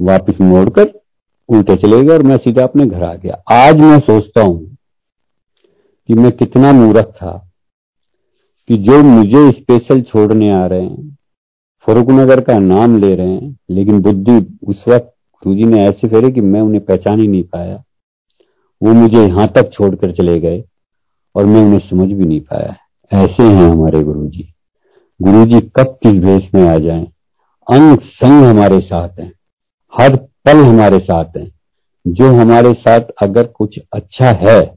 वापस मोड़कर उल्टे चले गए और मैं सीधा अपने घर आ गया। आज मैं सोचता हूँ कि मैं कितना मूर्ख था कि जो मुझे स्पेशल छोड़ने आ रहे हैं फरूक नगर का नाम ले रहे हैं, लेकिन बुद्धि उस वक्त गुरु ने ऐसे फेरे कि मैं उन्हें पहचान ही नहीं पाया। वो मुझे यहाँ तक छोड़कर चले गए और मैं उन्हें समझ भी नहीं पाया। ऐसे हैं हमारे गुरु जी गुरु जी कब किस भेष में आ जाएँ? अंग संग हमारे साथ हैं। हर पल हमारे साथ हैं। जो हमारे साथ अगर कुछ अच्छा है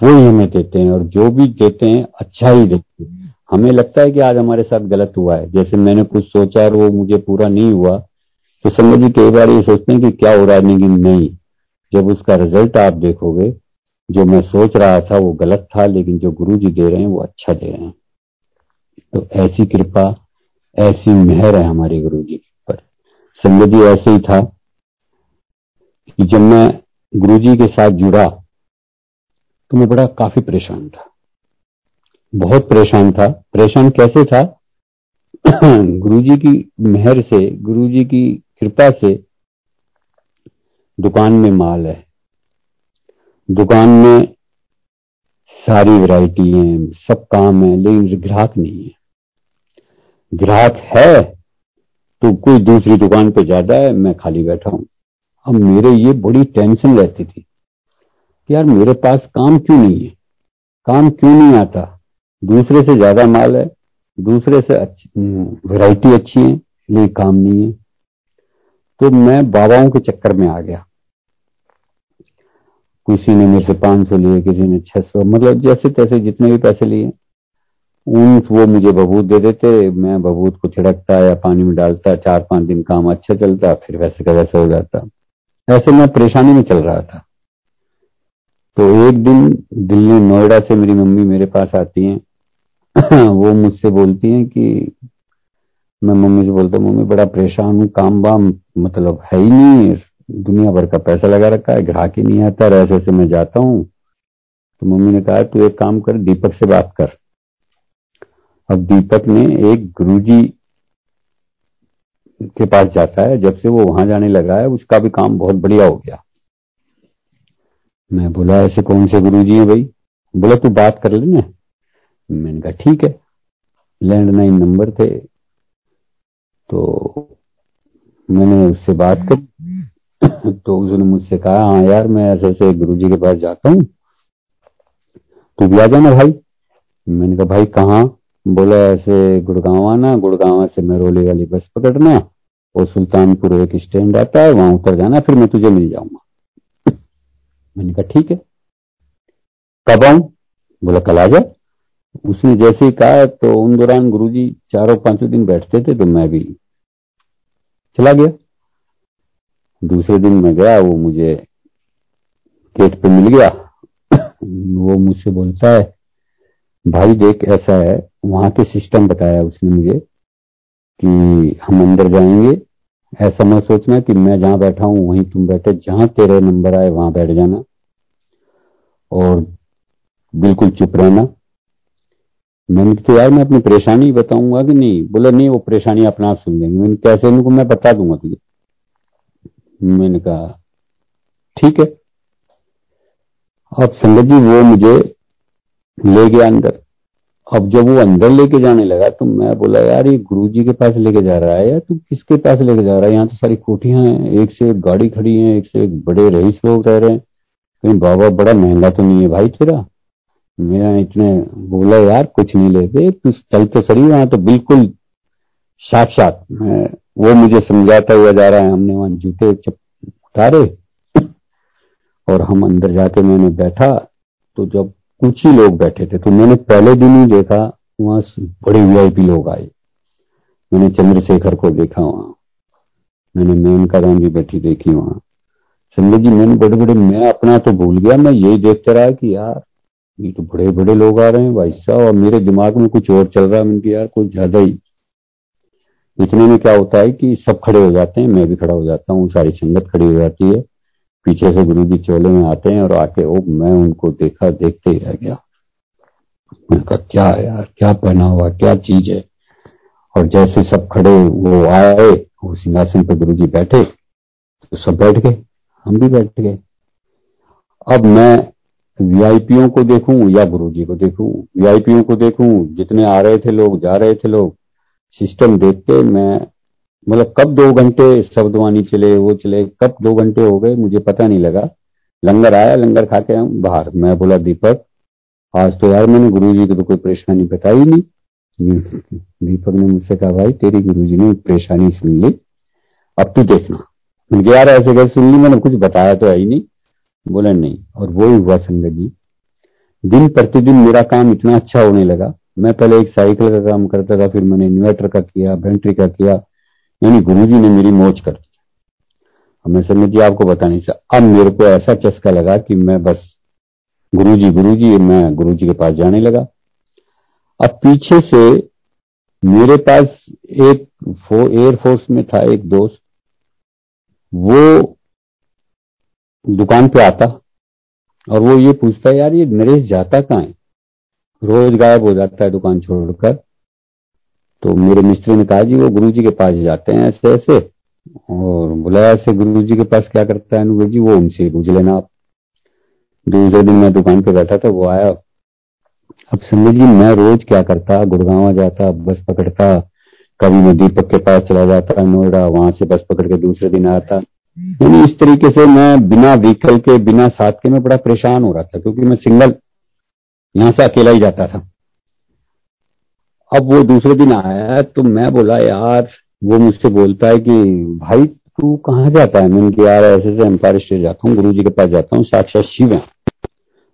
वो ही हमें देते हैं और जो भी देते हैं अच्छा ही देते हैं। हमें लगता है कि आज हमारे साथ गलत हुआ है। जैसे मैंने कुछ सोचा और वो मुझे पूरा नहीं हुआ तो समझ जी कई बार ये सोचते हैं कि क्या हो रहा है नहीं नहीं। जब उसका रिज़ल्ट आप देखोगे, जो मैं सोच रहा था वो गलत था, लेकिन जो गुरु जी दे रहे हैं, वो अच्छा दे रहे हैं। तो ऐसी कृपा, ऐसी मेहर है हमारे गुरु जी पर संगत जी ऐसे ही था कि जब मैं गुरु जी के साथ जुड़ा तो मैं बड़ा काफ़ी परेशान था। बहुत परेशान था। परेशान कैसे था? <clears throat> गुरु जी की मेहर से गुरु जी की कृपा से दुकान में माल है। दुकान में सारी वैरायटी है, सब काम है, लेकिन ग्राहक नहीं है। ग्राहक है तो कोई दूसरी दुकान पे ज़्यादा है, मैं खाली बैठा हूँ। अब मेरे ये बड़ी टेंशन रहती थी। यार मेरे पास काम क्यों नहीं है? काम क्यों नहीं आता? दूसरे से ज़्यादा माल है, दूसरे से अच्छी वैरायटी अच्छी है लेकिन काम नहीं है। तो मैं बाबाओं के चक्कर में आ गया। किसी ने मेरे से पाँच सौ लिए, किसी ने छह सौ मतलब जैसे तैसे जितने भी पैसे लिए। उन वो मुझे बबूत दे देते, मैं बबूत को छिड़कता या पानी में डालता, चार पाँच दिन काम अच्छा चलता, फिर वैसे का वैसा हो जाता। ऐसे मैं परेशानी में चल रहा था। तो एक दिन दिल्ली, नोएडा से मेरी मम्मी मेरे पास आती हैं। <clears throat> वो मुझसे बोलती हैं कि, मैं मम्मी से बोलता हूँ, मम्मी, बड़ा परेशान हूँ, काम वाम मतलब है ही नहीं दुनिया भर का पैसा लगा रखा है, ग्राहक ही नहीं आता ऐसे ऐसे मैं जाता हूँ। तो मम्मी ने कहा, तू एक काम कर, दीपक से बात कर। अब दीपक ने एक गुरुजी के पास जाता है, जब से वो वहाँ जाने लगा है, उसका भी काम बहुत बढ़िया हो गया। मैं बोला, ऐसे कौन से गुरु जी है भाई? बोला, तू बात कर लेना मैंने कहा, ठीक है। लैंडलाइन नंबर थे। तो मैंने उससे बात कर तो उसने मुझसे कहा हाँ यार, मैं ऐसे ऐसे गुरु जी के पास जाता हूँ। तू भी आ जाना भाई। मैंने कहा, भाई कहाँ? बोला, ऐसे गुड़गांव आना, गुड़गांव से मेरोली वाली बस पकड़ना, और सुल्तानपुर एक स्टैंड आता है, वहाँ उतर जाना, फिर मैं तुझे मिल जाऊँगा। मैंने कहा, ठीक है। कब आऊँ? बोला, कल आ जा। उसने जैसे ही कहा तो उन दौरान गुरुजी चारों पाँचों दिन बैठते थे तो मैं भी चला गया। दूसरे दिन मैं गया, वो मुझे गेट पे मिल गया। वो मुझसे बोलता है, भाई देख, ऐसा है, वहाँ के सिस्टम बताया उसने मुझे कि हम अंदर जाएँगे ऐसा मत सोचना कि मैं जहाँ बैठा हूँ, वहीं तुम बैठे। जहाँ तेरे नंबर आए, वहाँ बैठ जाना। और बिल्कुल चुप रहना। मैंने तो यार मैं अपनी परेशानी बताऊँगा कि नहीं? बोला, नहीं, वो परेशानी अपना आप सुन लेंगे। मैंने कैसे इनको मैं बता दूँगा तुझे। मैंने कहा, ठीक है। अब संगत जी, वो मुझे ले गया अंदर। अब जब वो अंदर लेके जाने लगा तो मैं बोला, यार, ये गुरु जी के पास लेके जा रहा है या तू किसके पास लेके जा रहा है? यहाँ तो सारी कोठियाँ हैं, एक से एक गाड़ी खड़ी है, एक से एक बड़े रईस लोग रह रहे हैं। कहीं बाबा बड़ा महँगा तो नहीं है भाई तेरा? मेरा इतने बोला, यार, कुछ नहीं लेते तू चल तो सही, वहाँ तो बिल्कुल साक्षात वो मुझे समझाता हुआ जा रहा है, हमने वहाँ जूते उतारे और हम अंदर जाके मैंने बैठा तो जब कुछ ही लोग बैठे थे। तो मैंने पहले दिन ही देखा, वहाँ बड़े वीआईपी लोग आए। मैंने चंद्रशेखर को देखा वहाँ। मैंने मेनका गांधी बैठी देखी वहाँ। संजय जी, मैंने बड़े बड़े मैं अपना तो भूल गया, मैं यही देखता रहा कि यार, ये तो बड़े बड़े लोग आ रहे हैं, भाई साहब, और मेरे दिमाग में कुछ और चल रहा है। मैंने यार कुछ ज़्यादा ही। इतने में क्या होता है कि सब खड़े हो जाते हैं, मैं भी खड़ा हो जाता हूँ, सारी संगत खड़ी हो जाती है। पीछे से गुरु जी चोले में आते हैं और आके ओ, मैं उनको देखा, देखते ही रह गया। मैंने कहा, क्या है यार, क्या पहना हुआ, क्या चीज़ है? और जैसे सब खड़े, वो आए, वो सिंहासन पे गुरु जी बैठे तो सब बैठ गए, हम भी बैठ गए। अब मैं वीआईपीओ को देखूँ या गुरु जी को देखूँ? वीआईपीओ को देखूँ? जितने आ रहे थे लोग, जा रहे थे लोग। सिस्टम देखते मैं मतलब कब दो घंटे शब्दवाणी चले, वो चले, कब दो घंटे हो गए, मुझे पता नहीं लगा। लंगर आया, लंगर खा के हम बाहर। मैं बोला, दीपक, आज तो यार मैंने गुरु जी को तो कोई परेशानी बताई नहीं। दीपक ने मुझसे कहा, भाई, तेरी गुरु जी ने परेशानी सुन ली। अब तू देखना। मैंने यार, ऐसे कैसे सुन ली? मैंने कुछ बताया तो है ही नहीं। बोला, नहीं। और वो ही हुआ संगत जी। दिन प्रतिदिन मेरा काम इतना अच्छा होने लगा। मैं पहले एक साइकिल का काम करता था, फिर मैंने इन्वर्टर का किया, बैटरी का किया यानी गुरु जी ने मेरी मौज कर दी। मैं संगत जी आपको बता नहीं सकता अब मेरे को ऐसा चस्का लगा कि मैं बस गुरु जी गुरु जी मैं गुरु जी के पास जाने लगा। अब पीछे से मेरे पास एक फो, एयरफोर्स में था एक दोस्त। वो दुकान पे आता और वो ये पूछता यार ये नरेश जाता कहाँ है? रोज गायब हो जाता है दुकान छोड़कर। तो मेरे मिस्त्री ने कहा, जी, वो गुरु जी के पास जाते हैं ऐसे ऐसे। और बुलाया ऐसे गुरु जी के पास क्या करता है अनुभव जी? वो उनसे पूछ लेना आप। दूसरे दिन मैं दुकान पे बैठा था, वो आया। अब समझ जी, मैं रोज क्या करता, गुड़गावा जाता, बस पकड़ता, कभी मैं दीपक के पास चला जाता, नोएडा, वहाँ से बस पकड़ के दूसरे दिन आता। यानी इस तरीके से मैं बिना व्हीकल के, बिना साथ के मैं बड़ा परेशान हो रहा था, क्योंकि मैं सिंगल, यहाँ से अकेला ही जाता था। अब वो दूसरे दिन आया तो मैं बोला, यार, वो मुझसे बोलता है कि, भाई, तू कहाँ जाता है? मैंने यार, ऐसे से एम्पायर स्टेट जाता हूँ गुरु जी के पास जाता हूँ, साक्षात शिव है।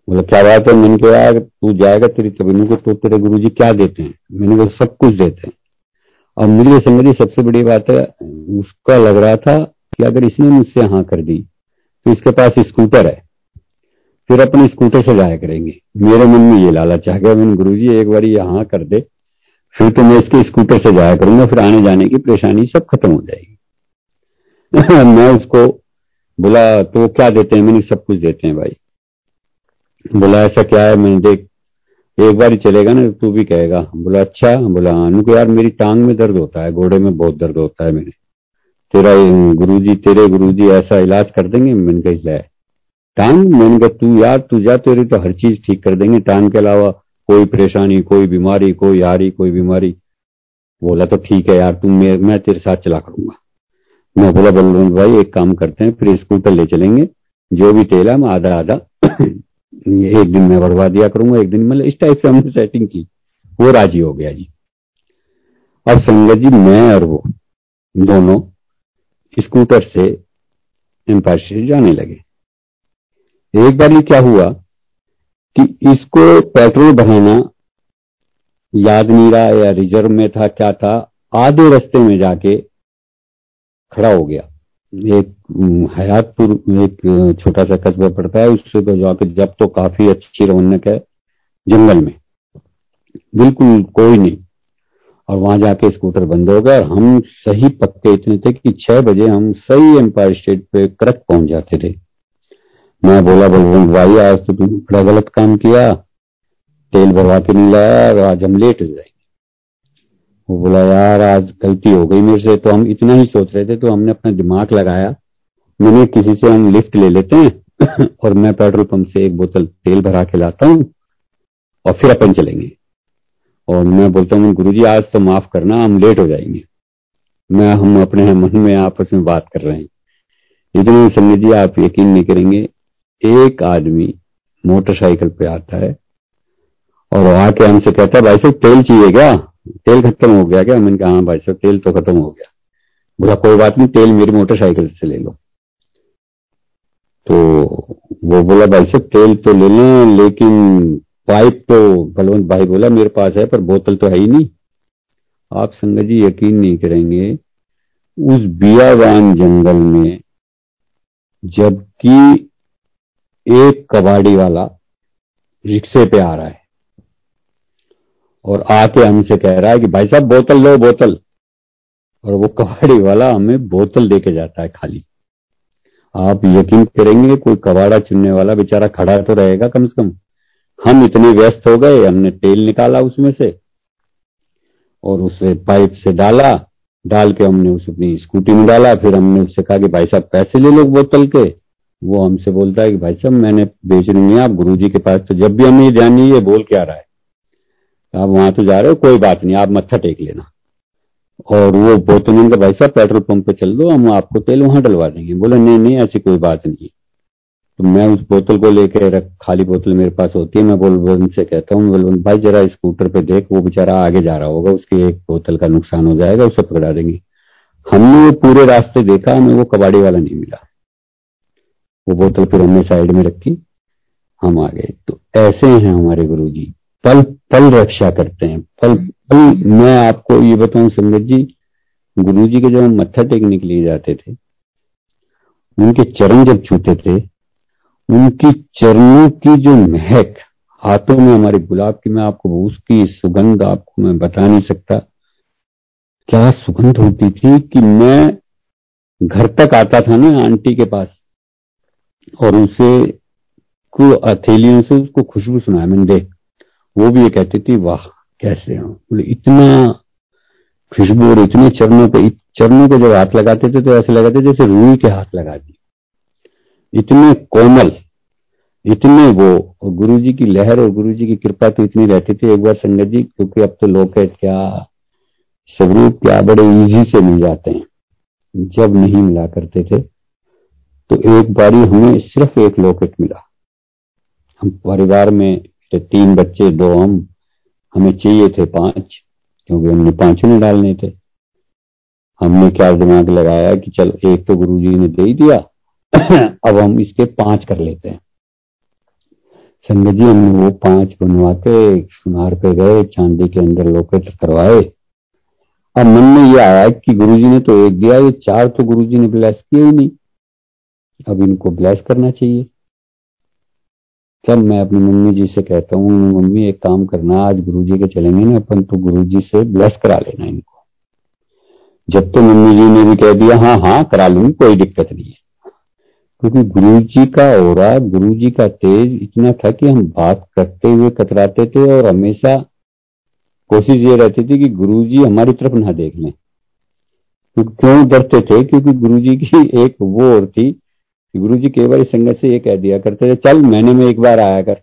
बोला, क्या बात है? मैंने कहा, यार, तू जाएगा तेरी तबीनों को तो तेरे गुरु जी क्या देते हैं? मैंने कहा, सब कुछ देते हैं। और मेरी संगति सबसे बड़ी बात है, उसका लग रहा था कि अगर इसने मुझसे हाँ कर दी तो इसके पास स्कूटर है। फिर अपने स्कूटर से जाया करेंगे। मेरे मन में ये लालच आ गया, मैंने गुरु जी एक बार ये हाँ कर दे फिर तो मैं इसके स्कूटर से जाया करूँगा, फिर आने जाने की परेशानी सब खत्म हो जाएगी। <laughs> मैं उसको बोला तो क्या देते हैं? मैंने सब कुछ देते हैं भाई। बोला, ऐसा क्या है? मैंने देख, एक बार ही चलेगा ना, तू भी कहेगा। बोला अच्छा। बोला हाँ। को यार, मेरी टांग में दर्द होता है, घोड़े में बहुत दर्द होता है मेरे। तेरा गुरुजी, तेरे गुरुजी ऐसा इलाज कर देंगे? मैंने कहा टांग? मैंने कहा, तू यार, तू जा, तेरी तो हर चीज़ ठीक कर देंगे। टांग के अलावा कोई परेशानी कोई बीमारी कोई यारी कोई बीमारी। बोला तो ठीक है यार तुम मैं, मैं तेरे साथ चला करूँगा। मैं बोला बलवंत भाई एक काम करते हैं फिर स्कूटर ले चलेंगे। जो भी तेल है मैं आधा आधा <clears throat> एक दिन मैं बढ़वा दिया करूँगा एक दिन मतलब इस टाइप से हमने सेटिंग की। वो राज़ी हो गया जी। अब संगत जी मैं और वो दोनों स्कूटर से एम्पायर स्टेट जाने लगे। एक बार ये क्या हुआ? कि इसको पेट्रोल भराना याद नहीं रहा या रिज़र्व में था, क्या था, आधे रास्ते में जाके खड़ा हो गया। एक हयातपुर एक छोटा सा कस्बा पड़ता है, उससे तो जाकर जब तो काफ़ी अच्छी रौनक है जंगल में। बिल्कुल कोई नहीं। और वहाँ जाके स्कूटर बंद हो गया और हम सही पक्के इतने थे कि छह बजे हम सही एम्पायर स्टेट पे करक पहुँच जाते थे। मैं बोला बलवंत भाई, आज तो तुम बड़ा गलत काम किया। तेल भरवा के नहीं लाया, और आज हम लेट हो जाएँगे। वो बोला, यार, आज गलती हो गई मेरे से तो हम इतना ही सोच रहे थे तो हमने अपना दिमाग लगाया। मैंने किसी से हम लिफ्ट ले लेते हैं, <laughs> और मैं पेट्रोल पंप से एक बोतल तेल भरा के लाता हूँ, और फिर अपन चलेंगे। और मैं बोलता हूँ गुरु जी आज तो माफ़ करना, हम लेट हो जाएँगे। मैं, हम अपने मन में आपस में बात कर रहे हैं। इतने संजय जी, आप यकीन नहीं करेंगे एक आदमी मोटरसाइकिल पे आता है और आके हमसे कहता है, भाई साहब, तेल चाहिए क्या? तेल खत्म हो गया क्या? मैंने कहा हाँ भाई साहब, तेल तो खत्म हो गया। बोला, कोई बात नहीं, तेल मेरी मोटरसाइकिल से ले लो। तो वो बोला, भाई साहब, तेल तो ले लें, लेकिन पाइप तो बलवंत भाई बोला, मेरे पास है, पर बोतल तो है ही नहीं। आप संगत जी यकीन नहीं करेंगे, उस बियावान जंगल में जबकि एक कबाड़ी वाला रिक्शे पे आ रहा है और आके हमसे कह रहा है कि भाई साहब, बोतल लो, बोतल। और वो कबाड़ी वाला हमें बोतल देके जाता है खाली। आप यकीन करेंगे, कोई कबाड़ा चुनने वाला बेचारा खड़ा तो रहेगा कम से कम। हम इतने व्यस्त हो गए, हमने तेल निकाला उसमें से और उसे पाइप से डाला, डाल के हमने उस अपनी स्कूटी में डाला, फिर हमने उससे कहा कि भाई साहब, पैसे ले लो बोतल के। वो हमसे बोलता है कि भाई साहब, मैंने बेचनी नहीं आप गुरु जी के पास तो जब भी हमें ये जानी, ये बोल के आ रहा है? आप वहाँ तो जा रहे हो, कोई बात नहीं, आप मत्था टेक लेना। और वो बोतल का भाई साहब, पेट्रोल पंप पे चल दो, हम आपको तेल वहाँ डलवा देंगे। बोले, नहीं नहीं, ऐसी कोई बात नहीं। तो मैं उस बोतल को लेके रख, खाली बोतल मेरे पास होती है, मैं बोलबंत से कहता हूँ बोलबंद भाई, जरा स्कूटर पे देख, वो बेचारा आगे जा रहा होगा, उसकी एक बोतल का नुकसान हो जाएगा, उसे पकड़ा देंगे। हमने वो पूरे रास्ते देखा, हमें वो कबाड़ी वाला नहीं मिला। वो बोतल फिर हमने साइड में रखी हम आ गए। तो ऐसे हैं हमारे गुरु जी पल पल रक्षा करते हैं। पल पल मैं आपको ये बताऊँ संगत जी गुरु जी के जब हम मत्था टेकने के लिए जाते थे उनके चरण जब छूते थे उनकी चरणों की जो महक हाथों में हमारे गुलाब की मैं आपको उसकी सुगंध आपको मैं बता नहीं सकता। क्या सुगंध होती थी कि मैं घर तक आता था ना आंटी के पास और उसे को हथेलियों से उसको खुशबू सुनाया। मैंने देख, वो भी ये कहती थी, वाह, कैसे हो? बोले, इतना खुशबू और इतने चरणों पे चरणों पे जब हाथ लगाते थे तो ऐसे लगाते जैसे रूई के हाथ लगा दिए। इतने कोमल, इतने वो गुरु जी की लहर और गुरु जी की कृपा तो इतनी रहती थी। एक बार संगत जी, क्योंकि अब तो लोग क्या स्वरूप क्या बड़े इजी से मिल जाते हैं। जब नहीं मिला करते थे तो एक बारी हमें सिर्फ़ एक लॉकेट मिला। हम परिवार में तीन बच्चे, दो हम, हमें चाहिए थे पाँच, क्योंकि हमने पाँचों ने डालने थे। हमने क्या दिमाग लगाया कि चल, एक तो गुरुजी ने दे ही दिया। <clears throat> अब हम इसके पाँच कर लेते हैं। संगत जी, हमने वो पाँच बनवा के सुनार पे गए, चांदी के अंदर लोकेट करवाए। अब मन में ये आया कि गुरुजी ने तो एक दिया, ये चार तो गुरुजी ने ब्लेस किए ही नहीं। अब इनको ब्लेस करना चाहिए। तब मैं अपनी मम्मी जी से कहता हूँ, मम्मी, एक काम करना, आज गुरु जी के चलेंगे ना अपन तो गुरु जी से ब्लेस करा लेना इनको। जब तो मम्मी जी ने भी कह दिया हाँ हाँ करा लूँगी, कोई दिक्कत नहीं है। क्योंकि गुरु जी का और गुरु जी का तेज इतना था कि हम बात करते हुए कतराते थे और हमेशा कोशिश ये रहती थी कि गुरु जी हमारी तरफ़ ना देख लें। क्यों डरते थे? क्योंकि गुरु जी की एक वो और थी गुरु जी बार संगत से ये कह दिया करते थे, चल महीने में एक बार आया कर,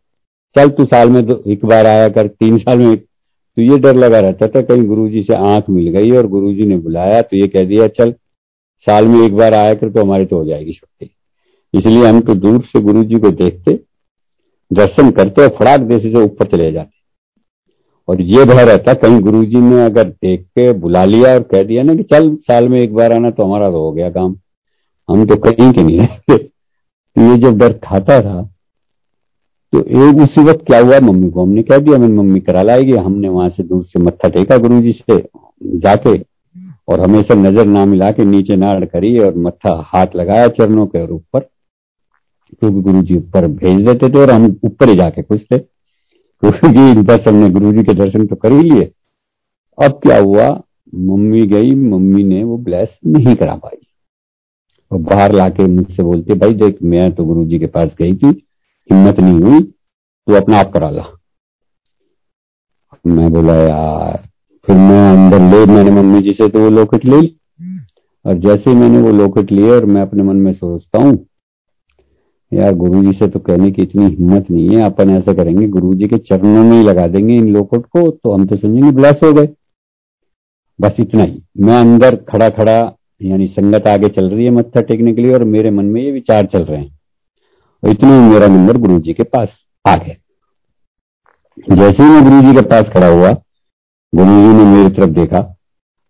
चल तू साल में दो, एक बार आया कर, तीन साल में तो ये डर लगा रहता था, कहीं गुरु जी से आँख मिल गई और गुरु जी ने बुलाया तो ये कह दिया, चल, साल में एक बार आया कर तो हमारी तो हो जाएगी छुट्टी इसलिए हम तो दूर से गुरु जी को देखते, दर्शन करते और फड़ाक देश से ऊपर चले जाते। और ये भय रहता, कहीं गुरु जी ने अगर देख के बुला लिया और कह दिया ना कि चल, साल में एक बार आना तो हमारा तो हो गया काम। हम तो कहीं के नहीं रहते <laughs> तो ये जब डर खाता था तो एक उसी वक्त क्या हुआ? मम्मी को हमने कह दिया मैंने मम्मी करा लाएगी। हमने वहाँ से दूर से मत्था टेका गुरु जी से, जाके, और हमेशा नज़र ना मिला के नीचे नाड़ करी और मत्था हाथ लगाया चरणों के और ऊपर। क्योंकि गुरु जी ऊपर भेज देते थे और हम ऊपर ही जाके खुश थे। क्योंकि बस हमने गुरु जी के दर्शन तो कर ही लिए। अब क्या हुआ? मम्मी गई, मम्मी ने वो ब्लेस नहीं करा पाई। और बाहर लाके मुझसे बोलते, भाई देख, मैं तो गुरु जी के पास गई थी, हिम्मत नहीं हुई तो अपना आप करा ला। मैं बोला, यार, फिर मैं अंदर ले, मैंने मम्मी जी से तो वो लोकेट ले और जैसे ही मैंने वो लोकेट लिए और मैं अपने मन में सोचता हूँ, यार गुरु जी से तो कहने की इतनी हिम्मत नहीं है, अपन ऐसा करेंगे गुरु जी के चरणों में ही लगा देंगे इन लोकेट को तो हम तो समझेंगे ब्लस हो गए। बस इतना ही। मैं अंदर खड़ा खड़ा यानी संगत आगे चल रही है मत्था टेकने के लिए और मेरे मन में ये विचार चल रहे हैं। और इतने मेरा नंबर गुरु जी के पास आ गया। जैसे ही मैं गुरु जी के पास खड़ा हुआ गुरु जी ने मेरी तरफ़ देखा।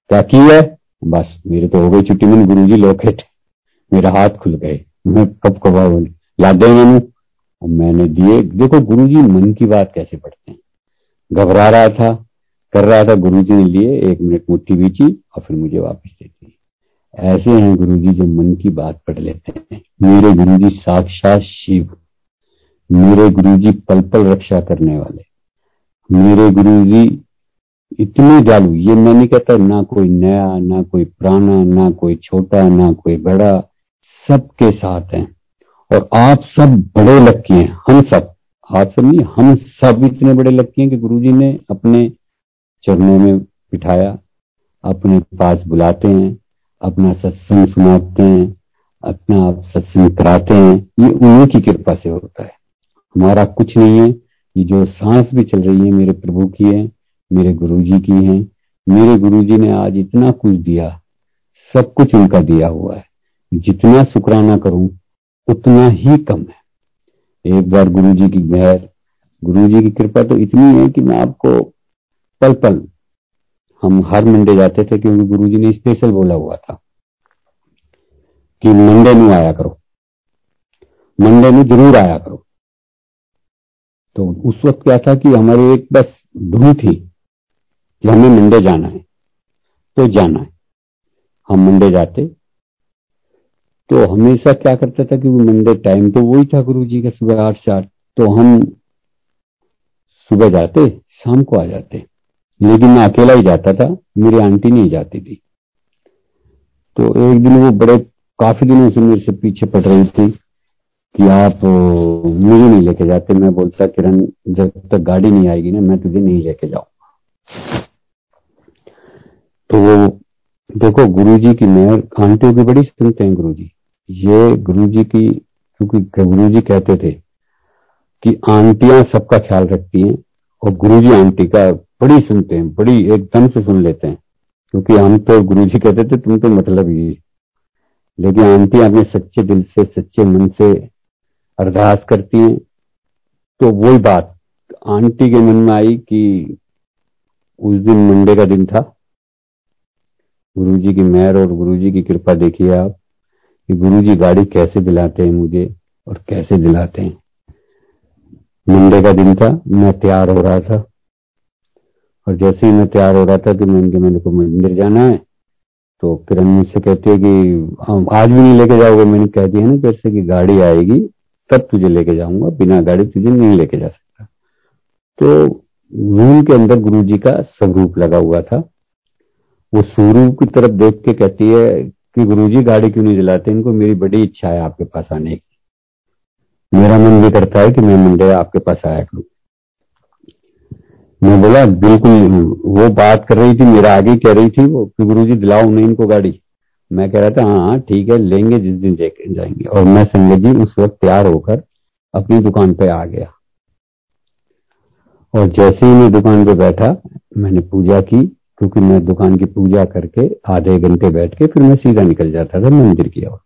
क्या की है? बस, मेरे तो हो गई छुट्टी, मैंने गुरु जी लोकेट। मेरे हाथ खुल गए। मैं कब कब याद है मैंने? मैंने दिए, देखो गुरु जी मन की बात कैसे पढ़ते हैं। घबरा रहा था, कर रहा था गुरु जी ने लिए, एक मिनट मुट्ठी बीची और फिर मुझे वापस दे दी ऐसे हैं गुरु जी मन की बात पढ़ लेते हैं। मेरे गुरु जी साक्षात शिव, मेरे गुरु जी पल पल रक्षा करने वाले। मेरे गुरु जी इतने जालू ये मैं नहीं कहता ना कोई नया, ना कोई पुराना, ना कोई छोटा, ना कोई बड़ा, सबके साथ हैं। और आप सब बड़े लक्की हैं, हम सब। आप सब नहीं, हम सब इतने बड़े लक्की हैं कि गुरुजी ने अपने चरणों में बिठाया, अपने पास बुलाते हैं अपना सत्संग सुनाते हैं, अपना आप सत्संग कराते हैं, ये उन्हीं की कृपा से होता है। हमारा कुछ नहीं है, ये जो सांस भी चल रही है मेरे प्रभु की है, मेरे गुरुजी की है, मेरे गुरुजी ने आज इतना कुछ दिया, सब कुछ उनका दिया हुआ है। जितना शुक्राना करूँ, उतना ही कम है। एक बार गुरुजी की मेहर गुरुजी की कृपा तो इतनी है कि मैं आपको पल पल हम हर मंडे जाते थे क्योंकि गुरुजी ने स्पेशल बोला हुआ था कि मंडे में आया करो। मंडे में ज़रूर आया करो। तो उस वक्त क्या था कि हमारी एक बस धुन थी कि हमें मंडे जाना है। तो जाना है। हम मंडे जाते। तो हमेशा क्या करता था कि वो मंडे टाइम तो वही था गुरु जी का सुबह आठ से आठ। तो हम सुबह जाते, शाम को आ जाते। लेकिन मैं अकेला ही जाता था, मेरी आंटी नहीं जाती थी। तो एक दिन वो बड़े, काफ़ी दिनों से मेरे से पीछे पड़ रही थी कि आप मुझे नहीं लेके जाते। मैं बोलता, किरण, जब तक गाड़ी नहीं आएगी ना, मैं तुझे नहीं लेके जाऊँगा तो वो, देखो, गुरुजी की मेहर, आंटियों की बड़ी सुनते हैं गुरुजी। ये गुरुजी की, क्योंकि गुरुजी कहते थे कि आंटियाँ सबका ख्याल रखती हैं और गुरुजी आंटी का बड़ी सुनते हैं, बड़ी एकदम से सुन लेते हैं। क्योंकि हम तो गुरु जी कहते थे, तुम तो मतलब ही लेकिन आंटी अपने सच्चे दिल से, सच्चे मन से अरदास करती हैं। तो वही बात आंटी के मन में आई कि उस दिन मंडे का दिन था। गुरु जी की मेहर और गुरु जी की कृपा देखिए आप कि गुरु जी गाड़ी कैसे दिलाते हैं मुझे और कैसे दिलाते हैं। मंडे का दिन था, मैं तैयार हो रहा था। और जैसे ही मैं तैयार हो रहा था कि मैं मैंने को मंदिर जाना है तो किरण मुझसे कहती है कि आज भी नहीं लेके जाओगे? मैंने कह दिया ना जैसे कि गाड़ी आएगी, तब तुझे लेके जाऊँगा, बिना गाड़ी तुझे नहीं लेके जा सकता। तो रूम के अंदर गुरु जी का स्वरूप लगा हुआ था। वो सूर्य की तरफ़ देख के कहती है कि गुरु जी गाड़ी क्यों नहीं जलाते? इनको मेरी बड़ी इच्छा है आपके पास आने की। मेरा मन भी करता है कि मैं मंडे आपके पास आया करूँ। मैं बोला, बिल्कुल वो बात कर रही थी, मेरा आगे कह रही थी, वो कि गुरु जी दिलाओ नहीं इनको गाड़ी। मैं कह रहा था हाँ हाँ ठीक है, लेंगे जिस दिन जाएँगे। और मैं संगत जी उस वक्त तैयार होकर अपनी दुकान पे आ गया। और जैसे ही मैं दुकान पे बैठा, मैंने पूजा की, क्योंकि मैं दुकान की पूजा करके आधे घंटे बैठ के फिर मैं सीधा निकल जाता था मंदिर की ओर।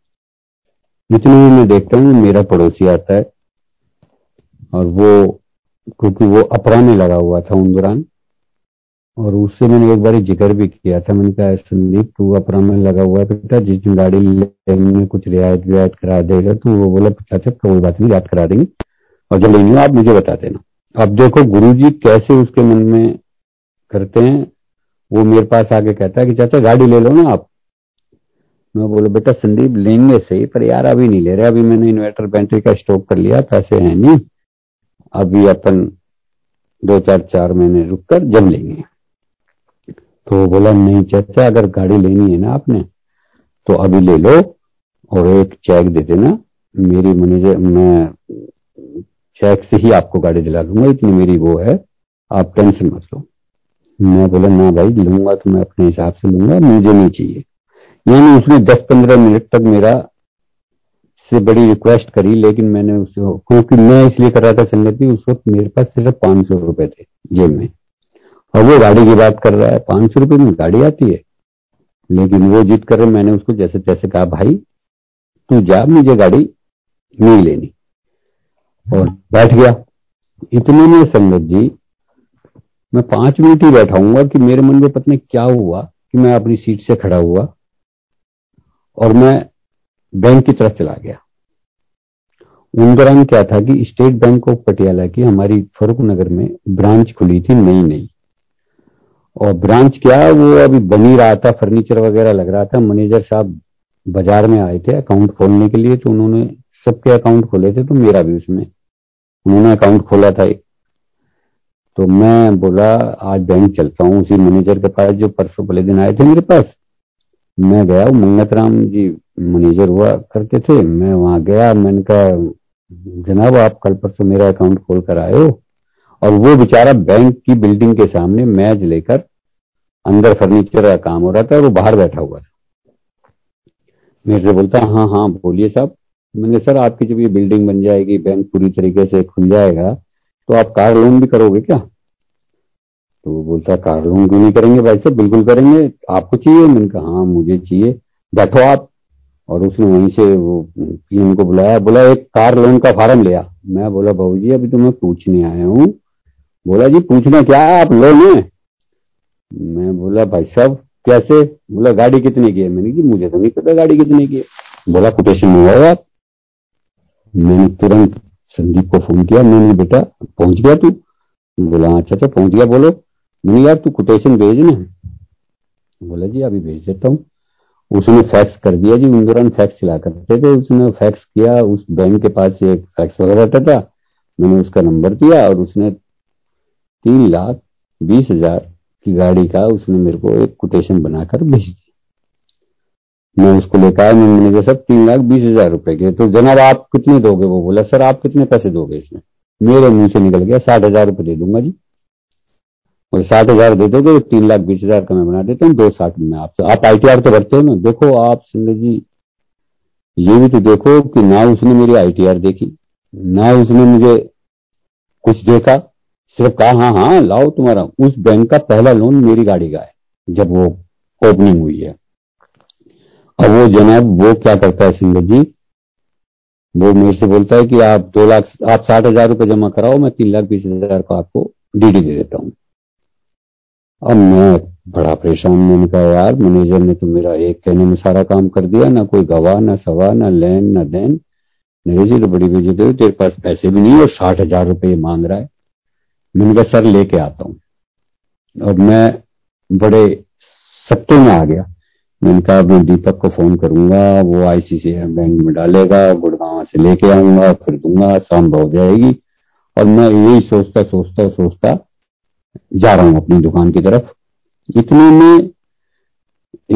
इतने में मैं देखता हूँ, मेरा पड़ोसी आता है। और वो क्योंकि वो अपरा में लगा हुआ था उन दौरान। और उससे मैंने एक बार ज़िक्र भी किया था। मैंने कहा, संदीप, तू अपरा में लगा हुआ है बेटा। जिस दिन गाड़ी लेने कुछ रियायत वियायत करा देगा तो वो बोला अच्छा कोई बात नहीं, याद करा देंगे। और जब लेनी आप मुझे बता देना। अब देखो गुरु जी कैसे उसके मन में करते हैं। वो मेरे पास आके कहता है कि, चाचा, गाड़ी ले लो ना आप। मैं बोलो, बेटा, संदीप लेंगे सही, पर यार अभी नहीं ले रहे। अभी मैंने इन्वर्टर बैटरी का स्टॉक कर लिया, पैसे हैं नहीं। अभी अपन दो चार चार महीने रुक कर जब लेंगे। तो बोला, नहीं चाचा, अगर गाड़ी लेनी है ना आपने तो अभी ले लो और एक चेक दे देना। मेरी मैनेजर मैं चेक से ही आपको गाड़ी दिला दूँगा, इतनी मेरी वो है, आप टेंशन मत लो। मैं बोला, ना भाई, लूँगा तो मैं अपने हिसाब से लूँगा, मुझे नहीं चाहिए। यानी उसने 10-15 मिनट तक मेरा से बड़ी रिक्वेस्ट करी, लेकिन मैंने उसको क्योंकि मैं इसलिए कर रहा था संगत उस वक्त मेरे पास सिर्फ़ पाँच सौ रुपए थे जेब में। और वो गाड़ी की बात कर रहा है, पाँच सौ रुपए में गाड़ी आती है। लेकिन वो जिद कर रहे मैंने उसको जैसे तैसे कहा, भाई, तू जा, मुझे गाड़ी नहीं लेनी। और बैठ गया। इतने में संगत जी, मैं पाँच मिनट ही बैठाऊँगा कि मेरे मन में पत्नी क्या हुआ, कि मैं अपनी सीट से खड़ा हुआ। और मैं बैंक की तरफ़ चला गया। उन दौरान क्या था कि स्टेट बैंक ऑफ़ पटियाला की हमारी फरूक नगर में ब्रांच खुली थी नई नई। और ब्रांच क्या, वो अभी बनी रहा था, फर्नीचर वगैरह लग रहा था। मैनेजर साहब बाज़ार में आए थे अकाउंट खोलने के लिए तो उन्होंने सबके अकाउंट खोले थे तो मेरा भी उसमें उन्होंने अकाउंट खोला था एक। तो मैं बोला, आज बैंक चलता हूँ उसी मैनेजर के पास, जो परसों पहले दिन आए थे मेरे पास। मैं गया मंगत राम जी मैनेजर हुआ करते थे, मैं वहाँ गया, मैंने कहा, जनाब, आप कल परसों मेरा अकाउंट खोल कर आए हो। और वो बेचारा बैंक की बिल्डिंग के सामने मैच लेकर अंदर फर्नीचर का काम हो रहा था, वो बाहर बैठा हुआ था। मेरे से बोलता हाँ हाँ बोलिए साहब। मैंने सर, आपकी जब ये बिल्डिंग बन जाएगी, बैंक पूरी तरीके से खुल जाएगा तो आप कार लोन भी करोगे क्या? तो वो बोलता, कार लोन क्यों नहीं करेंगे भाई साहब? बिल्कुल करेंगे, आपको चाहिए? मैंने कहा हाँ मुझे चाहिए। बैठो आप और उसने वहीं से वो पीएम को बुलाया बोला एक कार लोन का फार्म लिया मैं बोला बहू जी अभी तो मैं पूछने आया हूँ। बोला जी पूछना क्या है? आप लो लें मैं बोला भाई साहब कैसे? बोला गाड़ी कितने की है? मैंने की मुझे तो नहीं पता गाड़ी कितने की है। बोला कोटेशन मंगवाओ आप? मैंने तुरंत संदीप को फ़ोन किया मैंने बेटा पहुँच गया तू? बोला हाँ, अच्छा अच्छा पहुँच गया बोलो। मैंने यार तू कोटेशन भेज ना बोला जी अभी भेज देता हूँ। उसने फैक्स कर दिया जी उन दौरान फैक्स चला करते थे। उसने फैक्स किया, उस बैंक के पास एक फैक्स वगैरह रहता था। मैंने उसका नंबर दिया और उसने तीन लाख बीस हज़ार की गाड़ी का उसने मेरे को एक कोटेशन बनाकर भेज दिया। मैं उसको लेकर आया, मैंने कहा सब तीन लाख बीस हज़ार रुपए के तो जनाब, आप कितने दोगे? वो बोला, सर, आप कितने पैसे दोगे इसमें? मेरे मुँह से निकल गया, साठ हज़ार रुपये दे दूँगा जी। और साठ हज़ार दे दोगे तो तीन लाख बीस हज़ार का मैं बना देता हूँ, दो साठ में आपसे आप आईटीआर तो भरते हो ना, देखो आप संजय जी, ये भी तो देखो कि ना उसने मेरी आईटीआर देखी, ना उसने मुझे कुछ देखा, सिर्फ़ कहा हाँ हाँ लाओ तुम्हारा। उस बैंक का पहला लोन मेरी गाड़ी का है, जब वो ओपनिंग हुई है। अब वो जनाब, वो क्या करता है सिंगर जी? वो मेरे से बोलता है कि आप दो लाख, आप साठ हज़ार रुपये जमा कराओ, मैं तीन लाख बीस हज़ार का आपको डीडी दे देता हूँ। अब मैं बड़ा परेशान मैंने कहा, यार, मैनेजर ने तो मेरा एक कहने में सारा काम कर दिया, ना कोई गवाह, ना सवा ना लैन, ना देन। नहीं जी तो बड़ी बेजती हुई, तेरे पास पैसे भी नहीं और साठ हज़ार रुपये मांग रहा है। मैंने कहा, सर, लेके आता हूँ। और मैं बड़े सत्ते में आ गया। मैंने कहा मैं दीपक को फ़ोन करूँगा, वो आईसीसीआई बैंक में डालेगा, गुड़गांव से लेके आऊँगा फिर दूँगा शाम हो जाएगी। और मैं यही सोचता सोचता सोचता जा रहा हूँ अपनी दुकान की तरफ़। इतने में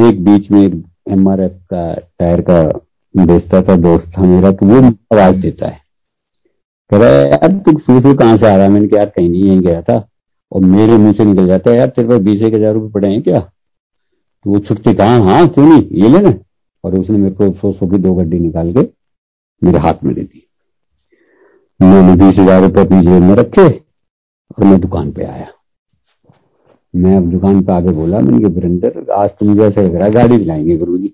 एक बीच में एक एमआरएफ का टायर का बेचता था दोस्त था मेरा तो वो आवाज़ देता है। कह रहा है, यार, तू सूसू कहाँ से आ रहा है? मैंने कहा, यार, कहीं नहीं, यहीं गया था। और मेरे मुँह से निकल जाता है, यार, तेरे पास बीस एक हज़ार रुपये पड़े हैं क्या? तो वो छुट्टी कहा? हाँ क्यों नहीं? ये लेना और उसने मेरे को सौ सौ की दो गड्डी निकाल के मेरे हाथ में दे दी। मैंने बीस हज़ार रुपये अपनी जेब में रखे और मैं दुकान पे आया। मैं अब दुकान पे आके बोला मैंने कहा वीरेंद्र, आज तुम ऐसा लग रहा, गाड़ी दिलाएँगे गुरु जी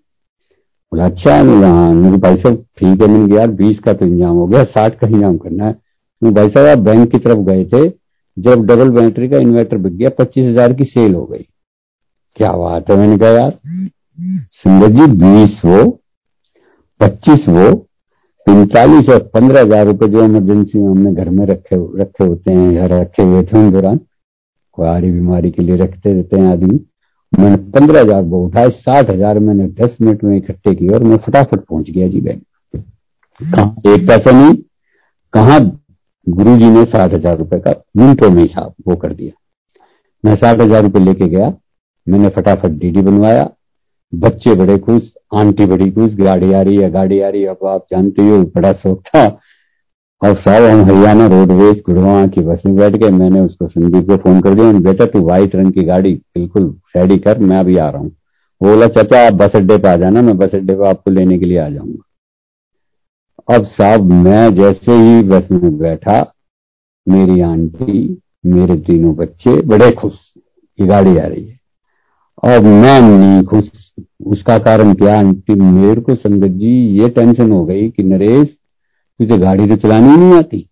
बोला अच्छा बोला हाँ मेरे भाई साहब, ठीक है मैंने यार बीस का तो इंजाम हो गया, साठ का इंजाम करना है। मैं भाई साहब, आप बैंक की तरफ़ गए थे, जब डबल बैटरी का इन्वर्टर बिक गया, पच्चीस हज़ार की सेल हो गई। क्या बात है, मैंने कहा, यार सुंदर जी, बीस वो, पच्चीस वो, पैंतालीस और पंद्रह हज़ार रुपए जो इमरजेंसी में हमने घर में रखे रखे होते हैं, घर रखे हुए थे उन दौरान कुआरी बीमारी के लिए रखते रहते हैं आदमी। मैंने पंद्रह हज़ार वो उठाए साठ हज़ार मैंने दस मिनट में इकट्ठे किए और मैं फटाफट पहुँच गया जी बैंक। कहा? एक पैसा नहीं कहा? गुरु जी ने साठ हज़ार रुपए का मिनटों में हिसाब वो कर दिया। मैं साठ हज़ार रुपये लेके गया मैंने फटाफट डीडी बनवाया। बच्चे बड़े खुश आंटी बड़ी खुश गाड़ी आ रही है गाड़ी आ रही है अब आप जानते हो बड़ा शौक था। और साहब हम हरियाणा रोडवेज़ गुड़गांव की बस में बैठ गए, मैंने उसको संदीप को फ़ोन कर दिया, बेटा तू व्हाइट रंग की गाड़ी बिल्कुल रेडी कर, मैं अभी आ रहा हूँ। बोला, चाचा, आप बस अड्डे पे आ जाना, मैं बस अड्डे पे आपको लेने के लिए आ जाऊँगा। अब साहब, मैं जैसे ही बस में बैठा, मेरी आंटी, मेरे तीनों बच्चे बड़े खुश की गाड़ी आ रही है। अब मैं नहीं खुश, उसका कारण क्या, आंटी, मेरे को संगत जी, ये टेंशन हो गई कि नरेश तुझे गाड़ी तो चलानी नहीं आती।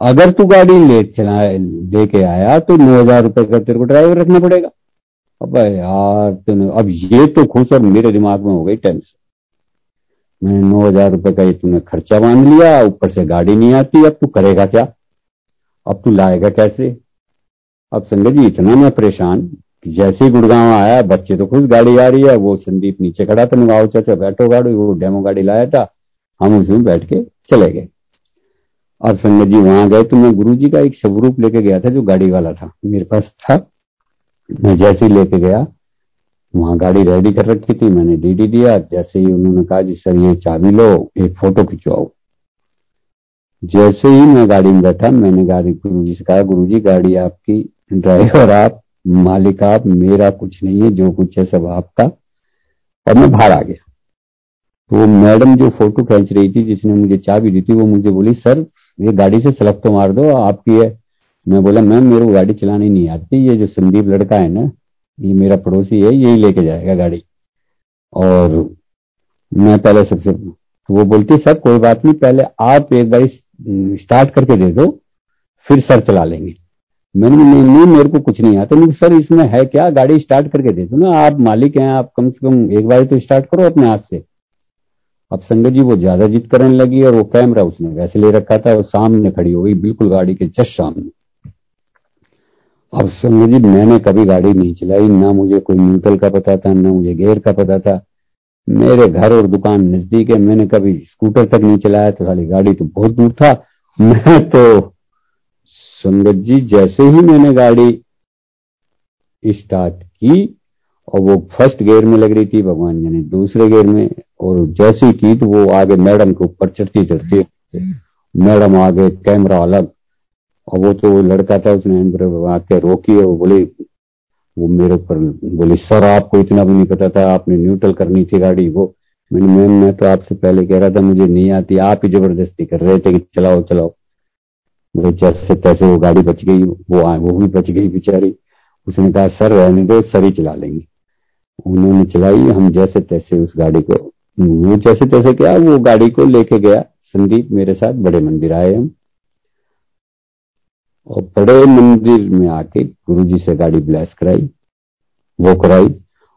अगर तू गाड़ी लेट चला, लेके आया तो नौ हज़ार रुपए का तेरे को ड्राइवर रखना पड़ेगा। अब यार, तूने, अब ये तो खुश और मेरे दिमाग में हो गई टेंशन मैंने नौ हज़ार रुपए का ये तूने खर्चा मान लिया, ऊपर से गाड़ी नहीं आती, अब तू करेगा क्या? अब तू लाएगा कैसे? अब संगत जी, इतना मैं परेशान, कि जैसे ही गुड़गांव आया, बच्चे तो खुश, गाड़ी आ रही है, वो संदीप नीचे खड़ा था, मैं चाचा बैठो गाड़ी, वो डेमो गाड़ी लाया था। हम उसमें बैठ के चले गए। और संगत जी वहाँ गए तो मैं गुरु जी का एक स्वरूप लेके गया था जो गाड़ी वाला था। मेरे पास था। मैं जैसे ही लेके गया, वहाँ गाड़ी रेडी कर रखी थी, मैंने डीडी दिया। जैसे ही उन्होंने कहा, जी सर, ये चाबी लो, एक फ़ोटो खिंचवाओ। जैसे ही मैं गाड़ी में बैठा, मैंने गाड़ी गुरु जी से कहा गुरु जी गाड़ी आपकी ड्राइवर आप, मालिक, आप, मेरा कुछ नहीं है, जो कुछ है सब आपका। और मैं बाहर आ गया। वो मैडम जो फ़ोटो खींच रही थी जिसने मुझे चाबी दी थी वो मुझे बोली सर ये गाड़ी से सलफ तो मार दो आपकी है। मैं बोला मैम मेरे को गाड़ी चलानी नहीं आती ये जो संदीप लड़का है ना ये मेरा पड़ोसी है यही लेके जाएगा गाड़ी। और मैं पहले सबसे तो वो बोलती सर कोई बात नहीं पहले आप एक बार स्टार्ट करके दे दो फिर सर चला लेंगे। मैंने नहीं, नहीं मेरे को कुछ नहीं आता। नहीं सर इसमें है क्या? गाड़ी स्टार्ट करके दे दो ना आप मालिक हैं आप कम से कम एक बार तो स्टार्ट करो अपने हाथ से। अब संगत जी वो ज़्यादा जिद करने लगी और वो कैमरा उसने वैसे ले रखा था और सामने खड़ी हो गई, बिल्कुल गाड़ी के जस्ट सामने। अब संगत जी, मैंने कभी गाड़ी नहीं चलाई, ना मुझे कोई न्यूट्रल का पता था, ना मुझे गेयर का पता था। मेरे घर और दुकान नज़दीक है, मैंने कभी स्कूटर तक नहीं चलाया तो खाली गाड़ी तो बहुत दूर था। मैं तो संगत जी, जैसे ही मैंने गाड़ी स्टार्ट की और वो फ़र्स्ट गेयर में लग रही थी, भगवान जाने दूसरे गेयर में, और जैसे की तो वो आगे मैडम के ऊपर चढ़ती चढ़ती मैडम आगे कैमरा अलग, और वो तो वो लड़का था, उसने आके रोकी है वो बोले, वो मेरे ऊपर बोले, सर, आपको इतना भी नहीं पता था, आपने न्यूट्रल करनी थी गाड़ी वो। मैंने, मैम, मैं तो आपसे पहले कह रहा था, मुझे नहीं आती, आप ही ज़बरदस्ती कर रहे थे कि चलाओ चलाओ। वो जैसे तैसे वो गाड़ी बच गई, वो वो भी बच गई बेचारी। उसने कहा, सर, रहने दो, सर ही चला लेंगे। उन्होंने चलाई, हम जैसे तैसे उस गाड़ी को, वो जैसे तैसे क्या वो गाड़ी को लेके गया। संदीप मेरे साथ बड़े मंदिर आए हम। और बड़े मंदिर में आके गुरु जी से गाड़ी ब्लैस कराई, वो कराई।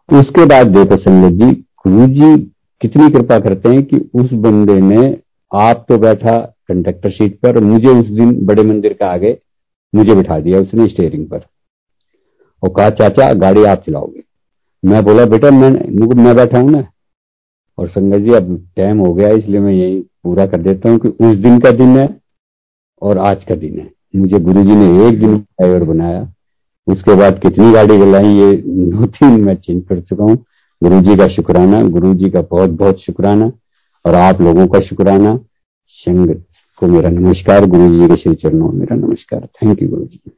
उसके बाद देखो संगत जी गुरु जी कितनी कृपा करते हैं कि उस बंदे ने आप तो बैठा कंडक्टर सीट पर मुझे उस दिन बड़े मंदिर का आगे मुझे बिठा दिया उसने स्टेयरिंग पर। और कहा, चाचा, गाड़ी आप चलाओगे। मैं बोला, बेटा, मैं मैं बैठा हूँ ना। और संगत जी, अब टाइम हो गया, इसलिए मैं यही पूरा कर देता हूँ कि उस दिन का दिन है और आज का दिन है। मुझे गुरु जी ने एक दिन ड्राइवर बनाया। उसके बाद कितनी गाड़ी चलाई ये दो तीन मैं चेंज कर चुका हूँ। गुरु जी का शुक्राना गुरु जी का बहुत बहुत शुक्राना और आप लोगों का शुक्राना। संगत को मेरा नमस्कार गुरु जी के श्री चरणों मेरा नमस्कार। Thank you Guru ji